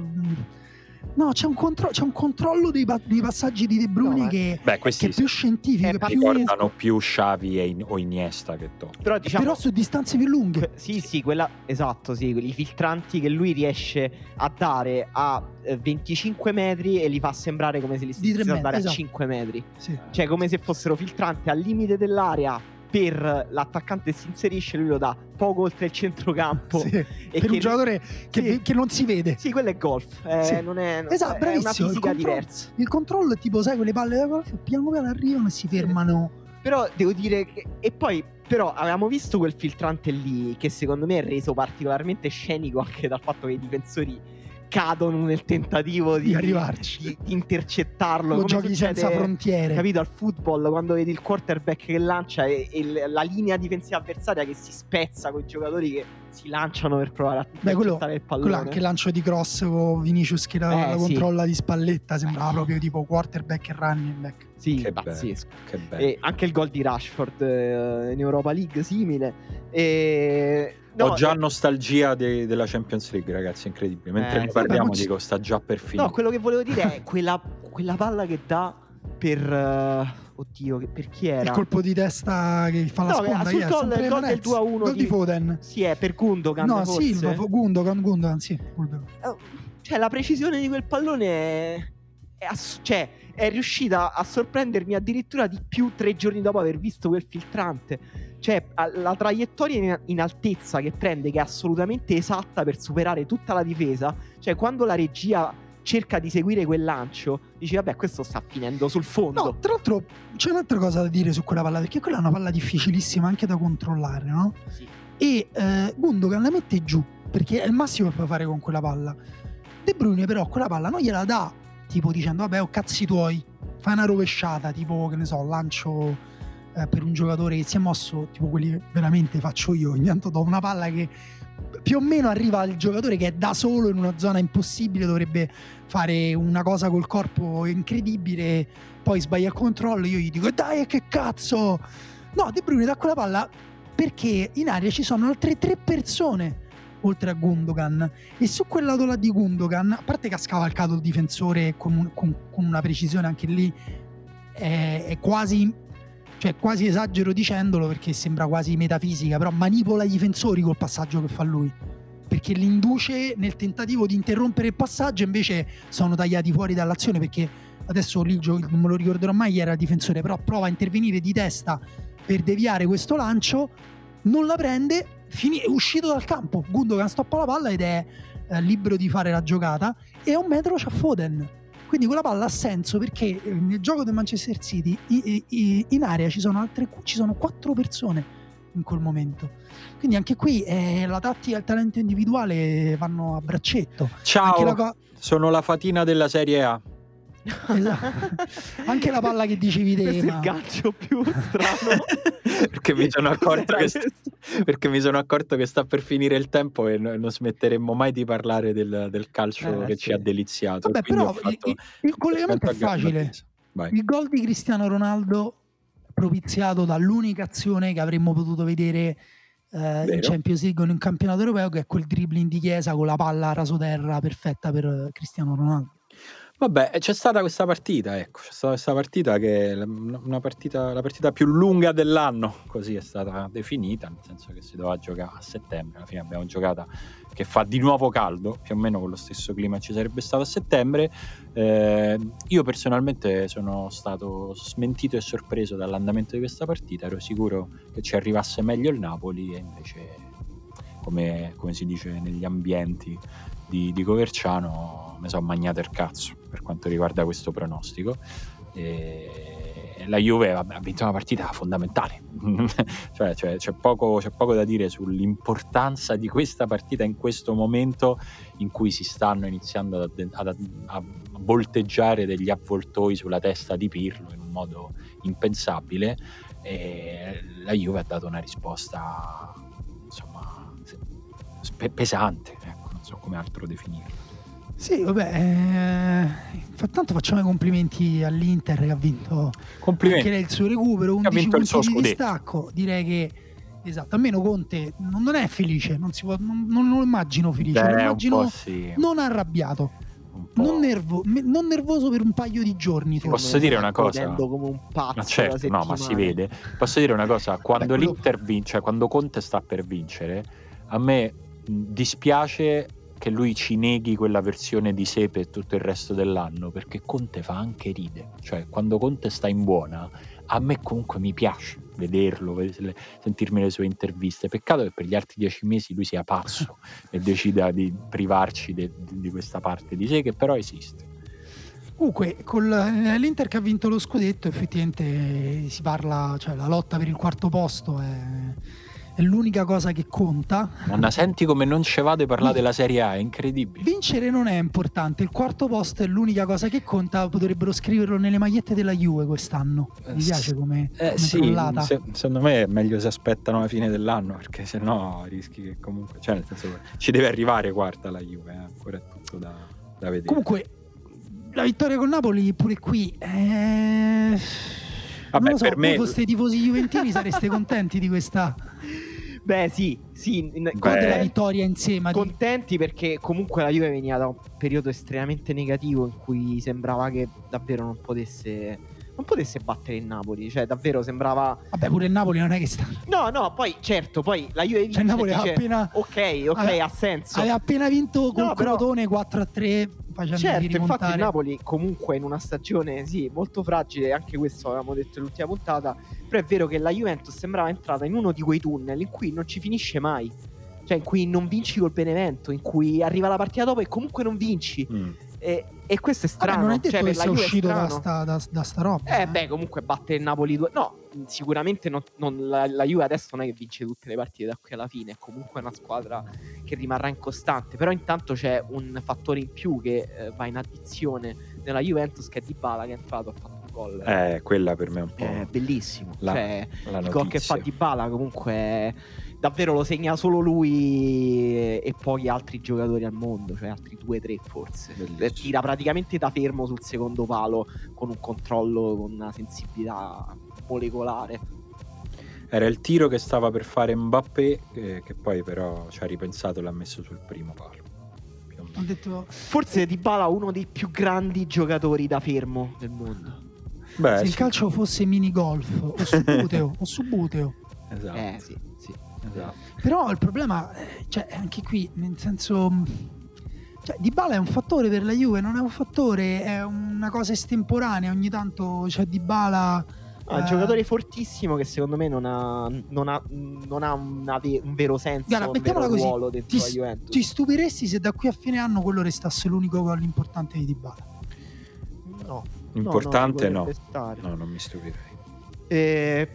No, c'è un, contro- c'è un controllo dei, pa- dei passaggi di De Bruyne No, che, Beh, che questi è più scientifico, Eh, più- ricordano più Xavi e In- o Iniesta che Totti. Però diciamo... però su distanze più lunghe. que- Sì, sì, quella esatto, sì, i filtranti che lui riesce a dare a eh, 25 metri e li fa sembrare come se li stesse a metri, dare esatto. a 5 metri. Sì. Cioè, come se fossero filtranti al limite dell'area per l'attaccante si inserisce, lui lo dà poco oltre il centrocampo. Sì. E Per un giocatore che, sì. che non si vede. Sì, quello è golf. eh, Sì. non è, Esatto, è una bravissimo, il controllo- diversa. Il controllo è tipo, sai, quelle palle da golf piano piano arrivano e si fermano. Però devo dire che. E poi, però, avevamo visto quel filtrante lì che secondo me è reso particolarmente scenico anche dal fatto che i difensori cadono nel tentativo di, Di arrivarci. di- di intercettarlo. Lo come giochi succede, senza frontiere. Capito al football quando vedi il quarterback che lancia e, e la linea difensiva avversaria che si spezza con i giocatori che si lanciano per provare a Beh, quello- il Quello pallone. anche lancio di cross con Vinicius che la, Eh, la sì. controlla di spalletta sembrava proprio tipo quarterback e running back. Sì, Che bello. pazzesco. Che bello. E anche il gol di Rashford eh, in Europa League simile. E... no, Ho già eh, nostalgia de- della Champions League, ragazzi, incredibile. Mentre Eh, ne sì, parliamo, ci- dico, sta già per finire. No, quello che volevo dire è quella, quella palla che dà per. eh, oddio, per chi Il era? colpo di testa che fa la No, sponda. sul chi è? gol- il gol del Manez. 2 a 1 Gol di di- Foden. Sì, è per Gundogan. No, forse. Silva, Gundogan, Gundogan, sì. Gundogan. Eh, Cioè, la precisione di quel pallone è. è ass- cioè, è riuscita a sorprendermi addirittura di più tre giorni dopo aver visto quel filtrante. Cioè, la traiettoria in, in altezza che prende, che è assolutamente esatta per superare tutta la difesa. Cioè, quando la regia cerca di seguire quel lancio, dici, vabbè, questo sta finendo sul fondo. No, tra l'altro c'è un'altra cosa da dire su quella palla, perché quella è una palla difficilissima anche da controllare, no? Sì. E eh, Gundogan la mette giù, perché è il massimo che puoi fare con quella palla. De Bruyne però quella palla non gliela dà, tipo dicendo, vabbè, ho cazzi tuoi, fai una rovesciata, tipo, che ne so, lancio eh, per un giocatore che si è mosso, tipo quelli che veramente faccio io, ogni tanto do una palla che più o meno arriva al giocatore che è da solo in una zona impossibile, dovrebbe fare una cosa col corpo incredibile, poi sbaglia il controllo, io gli dico dai che cazzo! No, De Bruyne dà quella palla perché in aria ci sono altre tre persone oltre a Gundogan e su quel lato là di Gundogan, a parte che ha scavalcato il difensore con, con- con una precisione anche lì è, è quasi cioè quasi esagero dicendolo perché sembra quasi metafisica, però manipola i difensori col passaggio che fa lui. Perché li induce nel tentativo di interrompere il passaggio, invece sono tagliati fuori dall'azione perché adesso lì il gio- non me lo ricorderò mai era difensore, però prova a intervenire di testa per deviare questo lancio, non la prende, fini- è uscito dal campo. Gundogan stoppa la palla ed è eh, libero di fare la giocata e a un metro c'ha Foden. Quindi quella palla ha senso perché eh, nel gioco del Manchester City i- i- in area ci sono altre ci sono quattro persone in quel momento. Quindi anche qui eh, la tattica e il talento individuale vanno a braccetto. Ciao, la co- sono la fatina della Serie A. Esatto. Anche la palla che dicevi te. Questo è il calcio più strano. perché, mi sono accorto che, Cos'era st- perché mi sono accorto che sta per finire il tempo e no- non smetteremmo mai di parlare del, del calcio Eh, che sì. ci ha deliziato. Vabbè, però fatto il, il collegamento è facile. Il gol di Cristiano Ronaldo propiziato dall'unica azione che avremmo potuto vedere eh, in. Champions League o in un campionato europeo, che è quel dribbling di Chiesa con la palla a rasoterra perfetta per eh, Cristiano Ronaldo. Vabbè, e c'è stata questa partita, ecco, c'è stata questa partita che è partita, la partita più lunga dell'anno, così è stata definita, nel senso che si doveva giocare a settembre, alla fine abbiamo giocata che fa di nuovo caldo, più o meno con lo stesso clima ci sarebbe stato a settembre. Eh, io personalmente sono stato smentito e sorpreso dall'andamento di questa partita, ero sicuro che ci arrivasse meglio il Napoli e invece, come, come si dice negli ambienti di, di Coverciano, mi sono magnato il cazzo per quanto riguarda questo pronostico. E la Juve vabbè, ha vinto una partita fondamentale, cioè, cioè, c'è, poco, c'è poco da dire sull'importanza di questa partita in questo momento in cui si stanno iniziando ad, ad- a volteggiare degli avvoltoi sulla testa di Pirlo in un modo impensabile. E la Juve ha dato una risposta insomma pesante, so come altro definirlo. Sì, vabbè, eh, facciamo i complimenti all'Inter che ha vinto Complimenti. anche il suo recupero, Che ha 11 vinto il punti suo di scudetto. distacco. Direi che esatto, almeno Conte non, non è felice, non, si può, non, non lo immagino felice, lo Beh, un immagino sì, non arrabbiato, non, nervo- non nervoso per un paio di giorni. Posso dire una cosa? Come un pazzo Ma certo, no, ma si vede. Posso dire una cosa? Quando quello- l'Inter vince, cioè quando Conte sta per vincere, a me dispiace che lui ci neghi quella versione di sé per tutto il resto dell'anno, perché Conte fa anche ride. Cioè, quando Conte sta in buona, a me comunque mi piace vederlo, sentirmi le sue interviste. Peccato che per gli altri dieci mesi lui sia pazzo e decida di privarci de- di- di questa parte di sé, che però esiste. Comunque, con l'Inter che ha vinto lo scudetto, effettivamente si parla, cioè la lotta per il quarto posto è, è l'unica cosa che conta. Nonna, senti come non ci vado a parlare della Serie A, è incredibile. Vincere non è importante, il quarto posto è l'unica cosa che conta, potrebbero scriverlo nelle magliette della Juve quest'anno. Mi Eh, piace come, Eh come sì, trollata. se- secondo me è meglio se aspettano la fine dell'anno perché sennò rischi che comunque, cioè nel senso ci deve arrivare quarta la Juve, eh, ancora è tutto da, da vedere. Comunque, la vittoria con Napoli pure qui... Eh... Vabbè, non lo so, per me- voi foste tifosi juventini sareste contenti di questa Beh, sì, sì. in- con della vittoria insieme. Contenti perché comunque la Juve veniva da un periodo estremamente negativo in cui sembrava che davvero non potesse, non potesse battere il Napoli. Cioè, davvero sembrava. Vabbè, pure il Napoli non è che sta... No, no, poi certo, poi la Juve vince Cioè, il Napoli dice, appena, Ok, ok, aveva- ha senso. aveva appena vinto col No, però- Crotone 4 a 3 facendo Certo, infatti rimontare. il Napoli comunque in una stagione sì, molto fragile, anche questo avevamo detto nell'ultima puntata, però è vero che la Juventus sembrava entrata in uno di quei tunnel in cui non ci finisce mai. Cioè in cui non vinci col Benevento, in cui arriva la partita dopo e comunque non vinci. Mm. E, e questo è Vabbè, strano. non è detto cioè, che sia Juve è uscito da sta, da, da sta roba. Eh beh, comunque batte il Napoli 2. No, sicuramente non- non- la, la Juve adesso non è che vince tutte le partite da qui alla fine, è comunque una squadra che rimarrà incostante, però intanto c'è un fattore in più che eh, va in addizione nella Juventus che è Dybala che è entrato e ha fatto un gol. Eh, quella per me è un po' È bellissimo. la- cioè, la il gol che fa notizia. Dybala comunque è- davvero lo segna solo lui e, e pochi altri giocatori al mondo, cioè altri due tre forse. Bellissimo. Tira praticamente da fermo sul secondo palo con un controllo, con una sensibilità molecolare. Era il tiro che stava per fare Mbappé, eh, che poi però ci ha ripensato e l'ha messo sul primo palo. Detto Forse Dybala uno dei più grandi giocatori da fermo del mondo. Beh, se il calcio fosse mini golf o subuteo o subuteo. esatto, Eh sì, sì. Esatto. Però il problema, eh, cioè, è anche qui, nel senso. mh, Cioè, Dybala è un fattore per la Juve, non è un fattore, è una cosa estemporanea. Ogni tanto c'è Dybala. Ah, un eh, giocatore fortissimo che secondo me non ha, non ha, non ha una un vero senso, Guarda, un mettiamola vero così, ruolo dentro ti- la Juventus. Ti stupiresti se da qui a fine anno quello restasse l'unico gol importante di Dybala? No, Importante no, no. No, non mi stupirei. Eh,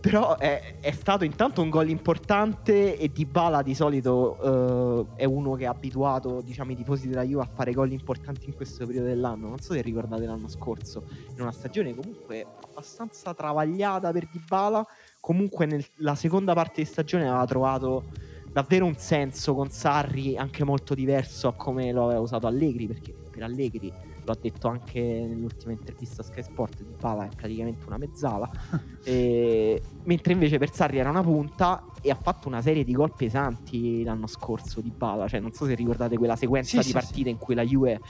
Però è, è, stato intanto un gol importante e Dybala di solito eh, è uno che ha abituato diciamo, i tifosi della Juve a fare gol importanti in questo periodo dell'anno. Non so se ricordate l'anno scorso, in una stagione comunque abbastanza travagliata per Dybala, comunque nella seconda parte di stagione aveva trovato davvero un senso con Sarri anche molto diverso a come lo aveva usato Allegri, perché per Allegri l'ho detto anche nell'ultima intervista a Sky Sport, di Pala è praticamente una mezzala, e, mentre invece per Sarri era una punta e ha fatto una serie di gol pesanti l'anno scorso di Bala, cioè non so se ricordate quella sequenza sì, di sì, partite sì. in cui la Juve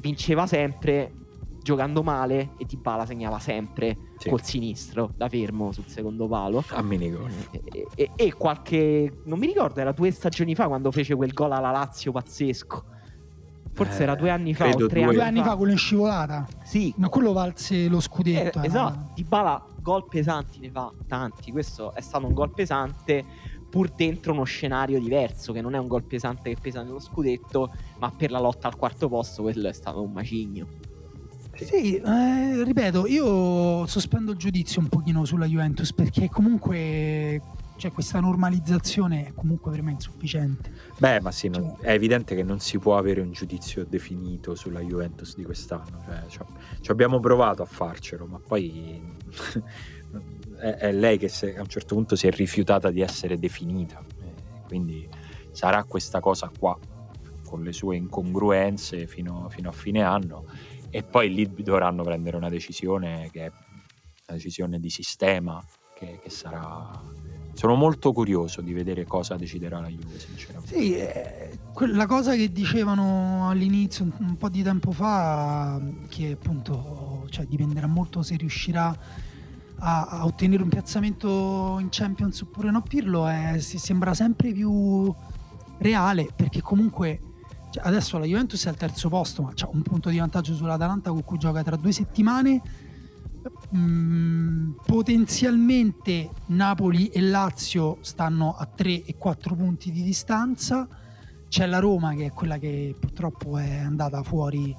vinceva sempre giocando male e Di Bala segnava sempre Sì. col sinistro da fermo sul secondo palo A minigol. e, e- e qualche non mi ricordo era due stagioni fa quando fece quel gol alla Lazio pazzesco forse Eh, era due anni fa o tre due. anni, Due anni fa fa quello in scivolata. sì Ma quello valse lo scudetto. eh, esatto, Di Bala gol pesanti ne fa tanti. Questo è stato un gol pesante pur dentro uno scenario diverso, che non è un gol pesante che pesa nello scudetto, ma per la lotta al quarto posto quello è stato un macigno. Sì, eh, ripeto, io sospendo il giudizio un pochino sulla Juventus perché comunque cioè, questa normalizzazione è comunque per me insufficiente. Beh, ma sì, non- è evidente che non si può avere un giudizio definito sulla Juventus di quest'anno. Cioè, ci, ci abbiamo provato a farcelo, ma poi è, è lei che se- a un certo punto si è rifiutata di essere definita. Eh, Quindi sarà questa cosa qua, con le sue incongruenze fino, fino a fine anno, e poi lì dovranno prendere una decisione che è una decisione di sistema, che, che sarà... Sono molto curioso di vedere cosa deciderà la Juve, sinceramente. Sì, eh, quella cosa che dicevano all'inizio, un, un po' di tempo fa, che appunto cioè, dipenderà molto se riuscirà a, a ottenere un piazzamento in Champions oppure no Pirlo, è- sembra sempre più reale perché comunque cioè, adesso la Juventus è al terzo posto, ma c'ha un punto di vantaggio sull'Atalanta con cui gioca tra due settimane. Mm, potenzialmente Napoli e Lazio stanno a 3 e 4 punti di distanza. C'è la Roma che è quella che purtroppo è andata fuori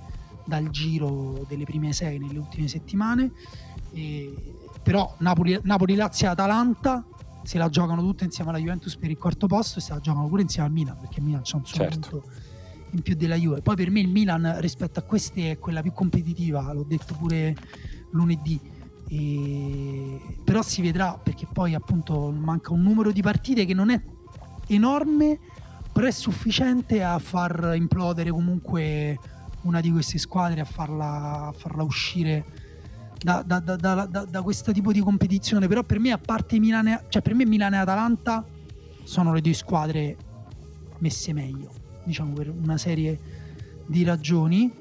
dal giro delle prime sei nelle ultime settimane. E- però Napoli, Napoli, Lazio e Atalanta se la giocano tutte insieme alla Juventus per il quarto posto e se la giocano pure insieme al Milan perché il Milan c'ha un solo Certo. punto in più della Juve. Poi per me il Milan rispetto a queste è quella più competitiva, l'ho detto pure lunedì. E- Però si vedrà perché poi appunto manca un numero di partite che non è enorme, però è sufficiente a far implodere comunque una di queste squadre, a farla, a farla uscire da, da- da- da- questo tipo di competizione. Però per me, a parte Milan, e- cioè per me Milan e Atalanta sono le due squadre messe meglio, diciamo per una serie di ragioni.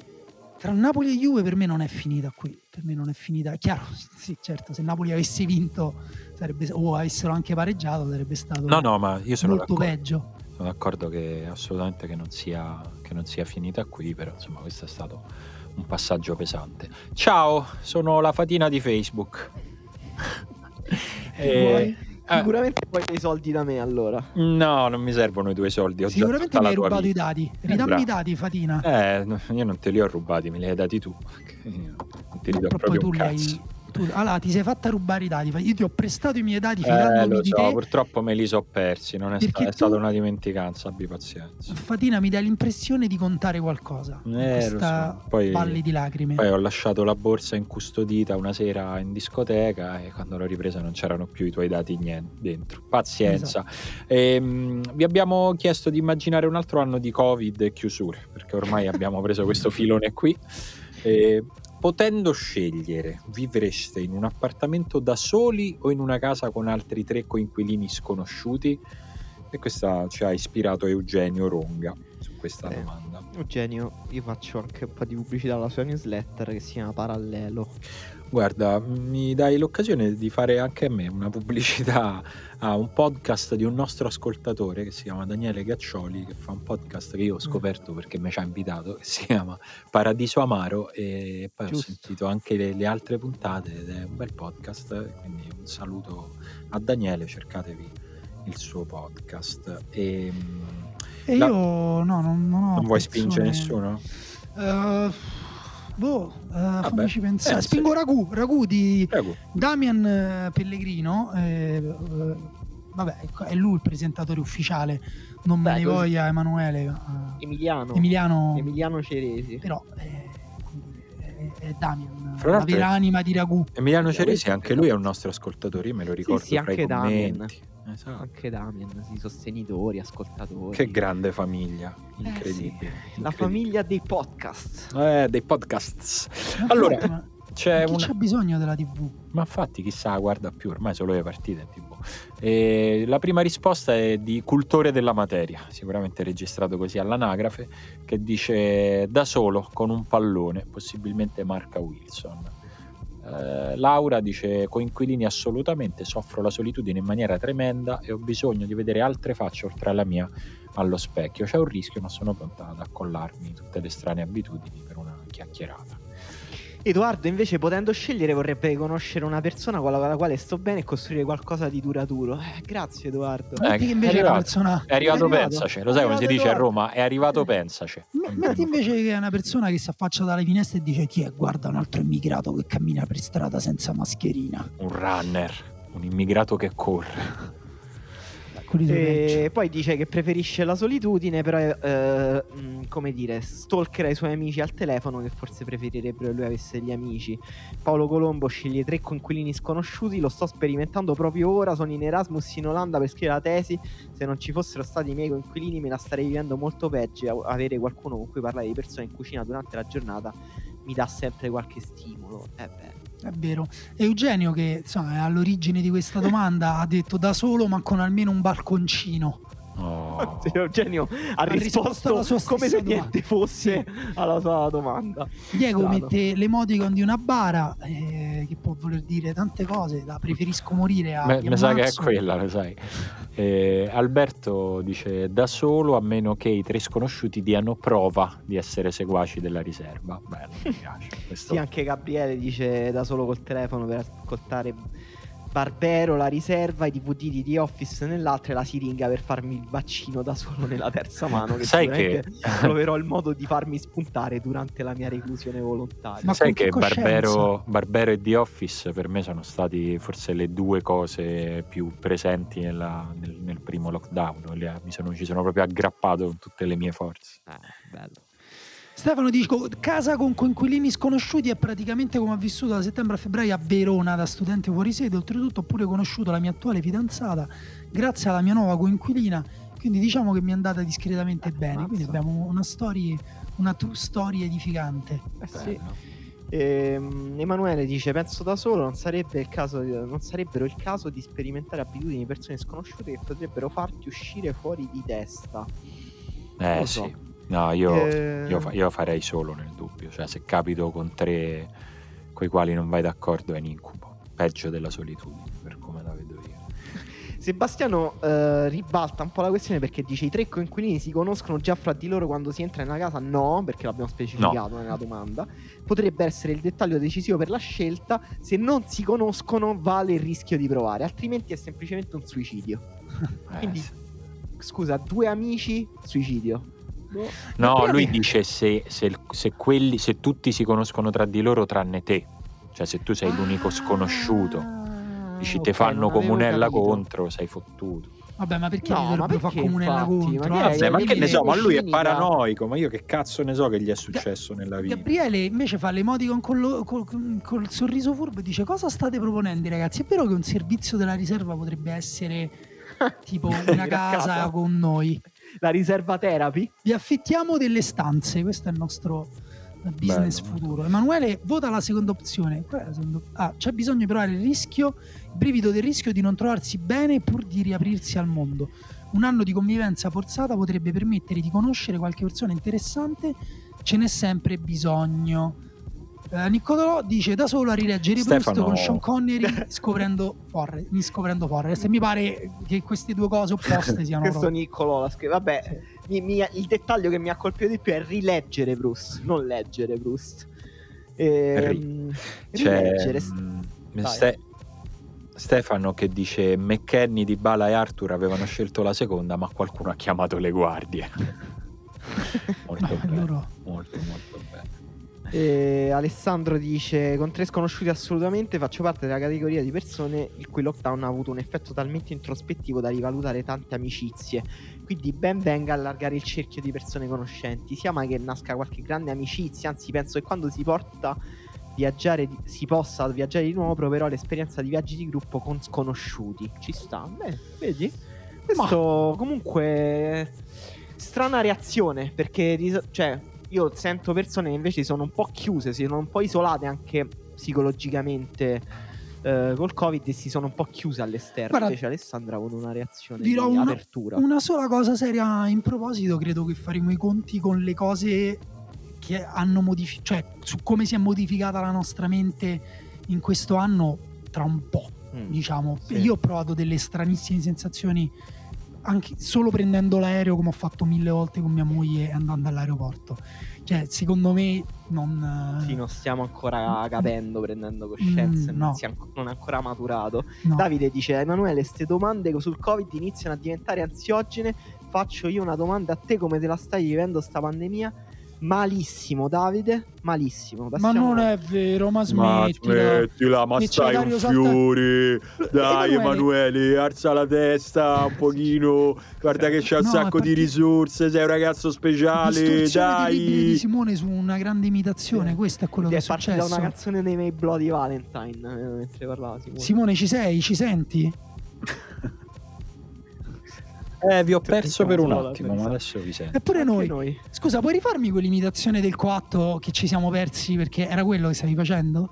Tra Napoli e Juve per me non è finita qui, per me non è finita. Chiaro, sì, certo, se Napoli avesse vinto sarebbe, o avessero anche pareggiato sarebbe stato No, no, ma io sono molto d'accordo. peggio. Sono d'accordo che assolutamente che non, sia, che non sia finita qui, però insomma questo è stato un passaggio pesante. Ciao, sono la fatina di Facebook. E- Vuoi? eh, Sicuramente poi dei soldi da me allora. no, non mi servono i tuoi soldi. Ho Sicuramente mi hai rubato i vita. dati. Ridammi i dati, Fatina. Eh, io non te li ho rubati, me li hai dati tu. Non ti ridò Però poi proprio tu un li cazzo. hai. Tu- allora, ti sei fatta rubare i dati. Io ti ho prestato i miei dati Eh, fidandomi lo di so, te. purtroppo me li so persi, non è, sta- è stata una dimenticanza, abbi pazienza. Fatina mi dà l'impressione di contare qualcosa. Eh, so. Poi- valle di lacrime. Poi ho lasciato la borsa incustodita una sera in discoteca e quando l'ho ripresa non c'erano più i tuoi dati niente dentro. Pazienza. Esatto. Ehm, vi abbiamo chiesto di immaginare un altro anno di Covid e chiusure, perché ormai abbiamo preso questo filone qui. E, potendo scegliere, vivreste in un appartamento da soli o in una casa con altri tre coinquilini sconosciuti? E questa ci ha ispirato Eugenio Ronga su questa Eh. domanda. Eugenio, io faccio anche un po' di pubblicità alla sua newsletter che si chiama Parallelo. Guarda, mi dai l'occasione di fare anche a me una pubblicità a un podcast di un nostro ascoltatore che si chiama Daniele Gaccioli, che fa un podcast che io ho scoperto perché mi ci ha invitato, che si chiama Paradiso Amaro e poi Giusto. ho sentito anche le, le altre puntate ed è un bel podcast, quindi un saluto a Daniele, cercatevi il suo podcast. E, E la- io no, non, non ho. non vuoi spingere nessuno? Eh, Boh, uh, fammici pensare. eh, Spingo sì. Ragù, Ragù di Prego. Damian eh, Pellegrino. eh, eh, vabbè, ecco, è lui il presentatore ufficiale. Non me Beh, ne così- voglia Emanuele. eh, Emiliano. Emiliano. Emiliano Ceresi. Però eh, è, è Damian, Fra la vera anima di Ragù. Emiliano Ceresi, anche lui è un nostro ascoltatore, io me lo ricordo sì, tra anche i Damien. Esatto. Anche Damian, sì, sostenitori, ascoltatori. Che grande famiglia, Eh, incredibile. La incredibile. famiglia dei podcast. Eh, dei podcasts. Allora, c'è una... c'ha bisogno della TV? Ma infatti chissà guarda più, ormai solo le partite in tv. E la prima risposta è di Cultore della Materia, sicuramente registrato così all'anagrafe, che dice da solo con un pallone, possibilmente marca Wilson. Eh, Laura dice coinquilini assolutamente, soffro la solitudine in maniera tremenda e ho bisogno di vedere altre facce oltre alla mia allo specchio. C'è un rischio ma sono pronta ad accollarmi tutte le strane abitudini per una chiacchierata. Edoardo, invece, potendo scegliere, vorrebbe conoscere una persona con la quale sto bene e costruire qualcosa di duraturo. Eh, grazie, Edoardo. Eh, Metti che invece è arrivato. persona. È arrivato, È arrivato. pensaci, lo sai come si dice a. Roma? È arrivato pensaci. M- Metti invece che è una persona che si affaccia dalle finestre e dice chi è? Guarda un altro immigrato che cammina per strada senza mascherina. Un runner, un immigrato che corre. Quelli peggio. E poi dice che preferisce la solitudine, però, eh, mh, come dire, stalkera i suoi amici al telefono che forse preferirebbero che lui avesse gli amici. Paolo Colombo sceglie tre coinquilini sconosciuti, lo sto sperimentando proprio ora, sono in Erasmus in Olanda per scrivere la tesi, se non ci fossero stati i miei coinquilini me la starei vivendo molto peggio, avere qualcuno con cui parlare di persone in cucina durante la giornata mi dà sempre qualche stimolo. Eh beh. È vero. Eugenio, che insomma, è all'origine di questa domanda, ha detto da solo, ma con almeno un balconcino. Oh. Sì, Eugenio ha, Ha risposto risposto, come se niente fosse alla sua domanda. Diego Strano. mette l'emoticon di una bara, eh, che può voler dire tante cose, da preferisco morire a... Mi sa che è quella, lo sai. Eh, Alberto dice da solo a meno che i tre sconosciuti diano prova di essere seguaci della riserva. Bello, mi piace. Questo- Sì, anche Gabriele dice da solo col telefono per ascoltare Barbero, la riserva, i DVD di The Office nell'altra e la siringa per farmi il vaccino da solo nella terza mano. Che Sai che- troverò il modo di farmi spuntare durante la mia reclusione volontaria. Ma Sai che? Barbero, Barbero e The Office per me sono stati forse le due cose più presenti nella- nel, nel primo lockdown. Mi sono- ci sono proprio aggrappato con tutte le mie forze. Eh, bello. Stefano dice casa con coinquilini sconosciuti è praticamente come ho vissuto da settembre a febbraio a Verona da studente fuori sede. Oltretutto ho pure conosciuto la mia attuale fidanzata grazie alla mia nuova coinquilina. Quindi diciamo che mi è andata discretamente bene. Quindi abbiamo una storia, una true story edificante. Eh sì. Ehm, Emanuele dice: Penso da solo, non, sarebbe il caso di- non sarebbero il caso di sperimentare abitudini di persone sconosciute che potrebbero farti uscire fuori di testa. Eh lo sì. No, io, Eh, io io farei solo nel dubbio. Cioè, se capito con tre coi quali non vai d'accordo è un incubo. Peggio della solitudine, per come la vedo io. Sebastiano eh, ribalta un po' la questione perché dice: I tre coinquilini si conoscono già fra di loro quando si entra in una casa? No, perché l'abbiamo specificato nella domanda. Potrebbe essere il dettaglio decisivo per la scelta. Se non si conoscono, vale il rischio di provare, altrimenti è semplicemente un suicidio. Eh, Quindi- sì. Scusa, due amici, suicidio. Boh. No, lui dice se, se- se quelli, se tutti si conoscono tra di loro tranne te. Cioè, se tu sei l'unico sconosciuto, Ah, dici ok, te fanno comunella contro, sei fottuto. Vabbè, ma perché No, ma perché, comunella infatti? contro? Ma eh? Vabbè, ma che ne so, ma lui è paranoico, ma io che cazzo ne so che gli è successo nella vita. Gabriele invece fa l'emoticon con lo- col, col sorriso furbo e dice cosa state proponendo ragazzi? È vero che un servizio della riserva potrebbe essere tipo una casa. con noi. La riserva therapy? Vi affittiamo delle stanze, questo è il nostro business Bello, futuro. Emanuele vota la seconda opzione. La seconda Ah, c'è bisogno di provare il rischio, il brivido del rischio di non trovarsi bene pur di riaprirsi al mondo. Un anno di convivenza forzata potrebbe permettere di conoscere qualche persona interessante, ce n'è sempre bisogno. Eh, Niccolò dice da solo a rileggere Stefano- Proust con Sean Connery scoprendo Forrest, mi scoprendo Forrest. E mi pare che queste due cose opposte siano Questo proprio- Niccolò la scrive. Vabbè, mi- mi- il dettaglio che mi ha colpito di più è rileggere Bruce, non leggere Bruce. Ehm, C'è rileggere. mm, Vai. Ste- Stefano che dice McKenny, Di Bala e Arthur avevano scelto la seconda, ma qualcuno ha chiamato le guardie. molto bello, loro- molto molto bello. E Alessandro dice: Con tre sconosciuti assolutamente faccio parte della categoria di persone il cui lockdown ha avuto un effetto talmente introspettivo da rivalutare tante amicizie. Quindi ben venga allargare il cerchio di persone conoscenti. Sia mai che nasca qualche grande amicizia, anzi penso che quando si porta viaggiare di- si possa viaggiare di nuovo proverò l'esperienza di viaggi di gruppo con sconosciuti. Ci sta, beh, vedi? Questo comunque strana reazione perché cioè io sento persone che invece sono un po' chiuse, si sono un po' isolate anche psicologicamente eh, col Covid e si sono un po' chiuse all'esterno. Guarda, Invece Alessandra ha avuto una reazione dirò di una- apertura. Una sola cosa seria in proposito, credo che faremo i conti con le cose che hanno modificato, cioè su come si è modificata la nostra mente in questo anno tra un po', Mm. diciamo. Sì. Io ho provato delle stranissime sensazioni anche solo prendendo l'aereo come ho fatto mille volte con mia moglie e andando all'aeroporto. Cioè, secondo me non... eh, Sì, non stiamo ancora capendo, prendendo coscienza, Mm, non, no. si è anco- non è ancora maturato. no. Davide dice: Emanuele, queste domande sul Covid iniziano a diventare ansiogene. Faccio io una domanda a te: come te la stai vivendo sta pandemia? Malissimo, Davide. Malissimo. Ma Passiamo- non è vero, ma Ma smettila. ma c'è stai un Dario Salta- fiore. Dai, Emanuele- Emanuele, alza la testa un pochino. Guarda che c'è un No, sacco è di perché- risorse. Sei un ragazzo speciale. Libri di Dai. Simone su una grande imitazione, Sì. questo è quello Sì, che è successo. una canzone dei miei Bloody Valentine eh, mentre parlava Simone. Simone, ci sei? Ci senti? Eh, vi ho perso per un attimo, ma adesso vi sento. Eppure noi. noi. Scusa, puoi rifarmi quell'imitazione del coatto che ci siamo persi perché era quello che stavi facendo?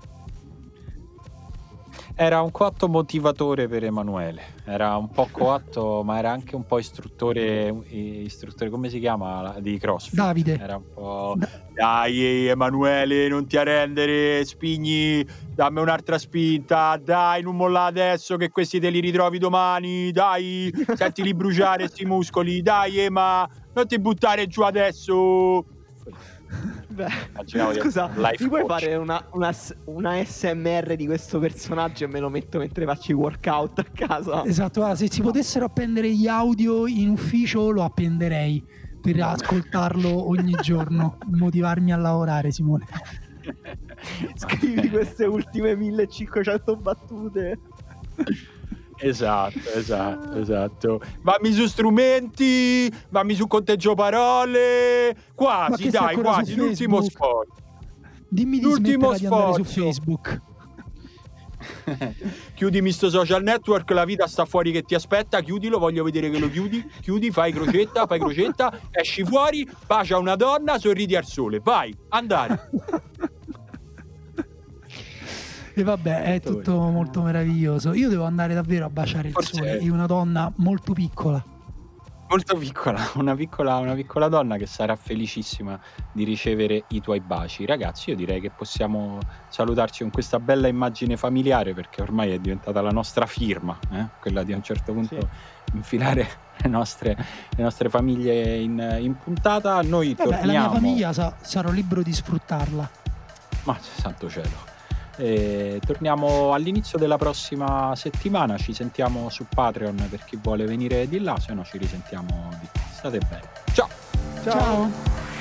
Era un coatto motivatore per Emanuele. Era un po' coatto, ma era anche un po' istruttore, istruttore come si chiama? Di CrossFit. Davide. Era un po'. Da- Dai, Emanuele, non ti arrendere, spigni, dammi un'altra spinta. Dai, non molla adesso che questi te li ritrovi domani. Dai, sentili bruciare sti muscoli. Dai, Ema, non ti buttare giù adesso. Beh, scusa, mi puoi fare una, una s- una SMR di questo personaggio e me lo metto mentre faccio i workout a casa? Esatto, guarda, se si potessero appendere gli audio in ufficio lo appenderei per ascoltarlo ogni giorno, motivarmi a lavorare, Simone. Scrivi queste ultime 1500 battute. Esatto, esatto, esatto. Vammi su strumenti, vammi su conteggio parole. Quasi, dai, quasi. L'ultimo sforzo. Dimmi di L'ultimo andare su. Facebook. Chiudimi sto social network, la vita sta fuori che ti aspetta, chiudilo, voglio vedere che lo chiudi, chiudi, fai crocetta, fai crocetta, esci fuori, bacia una donna, sorridi al sole, vai, andare. E vabbè, è tutto molto meraviglioso. Io devo andare davvero a baciare il Forse sole è- e una donna molto piccola. Molto piccola, una piccola, una piccola donna che sarà felicissima di ricevere i tuoi baci. Ragazzi, io direi che possiamo salutarci con questa bella immagine familiare perché ormai è diventata la nostra firma, eh? quella di a un certo punto Sì. infilare le nostre, le nostre famiglie in, in puntata. Noi Vabbè, la torniamo. mia famiglia sa- sarò libero di sfruttarla. Ma santo cielo. E torniamo all'inizio della prossima settimana. Ci sentiamo su Patreon per chi vuole venire di là, se no ci risentiamo di qua. State bene. Ciao! Ciao.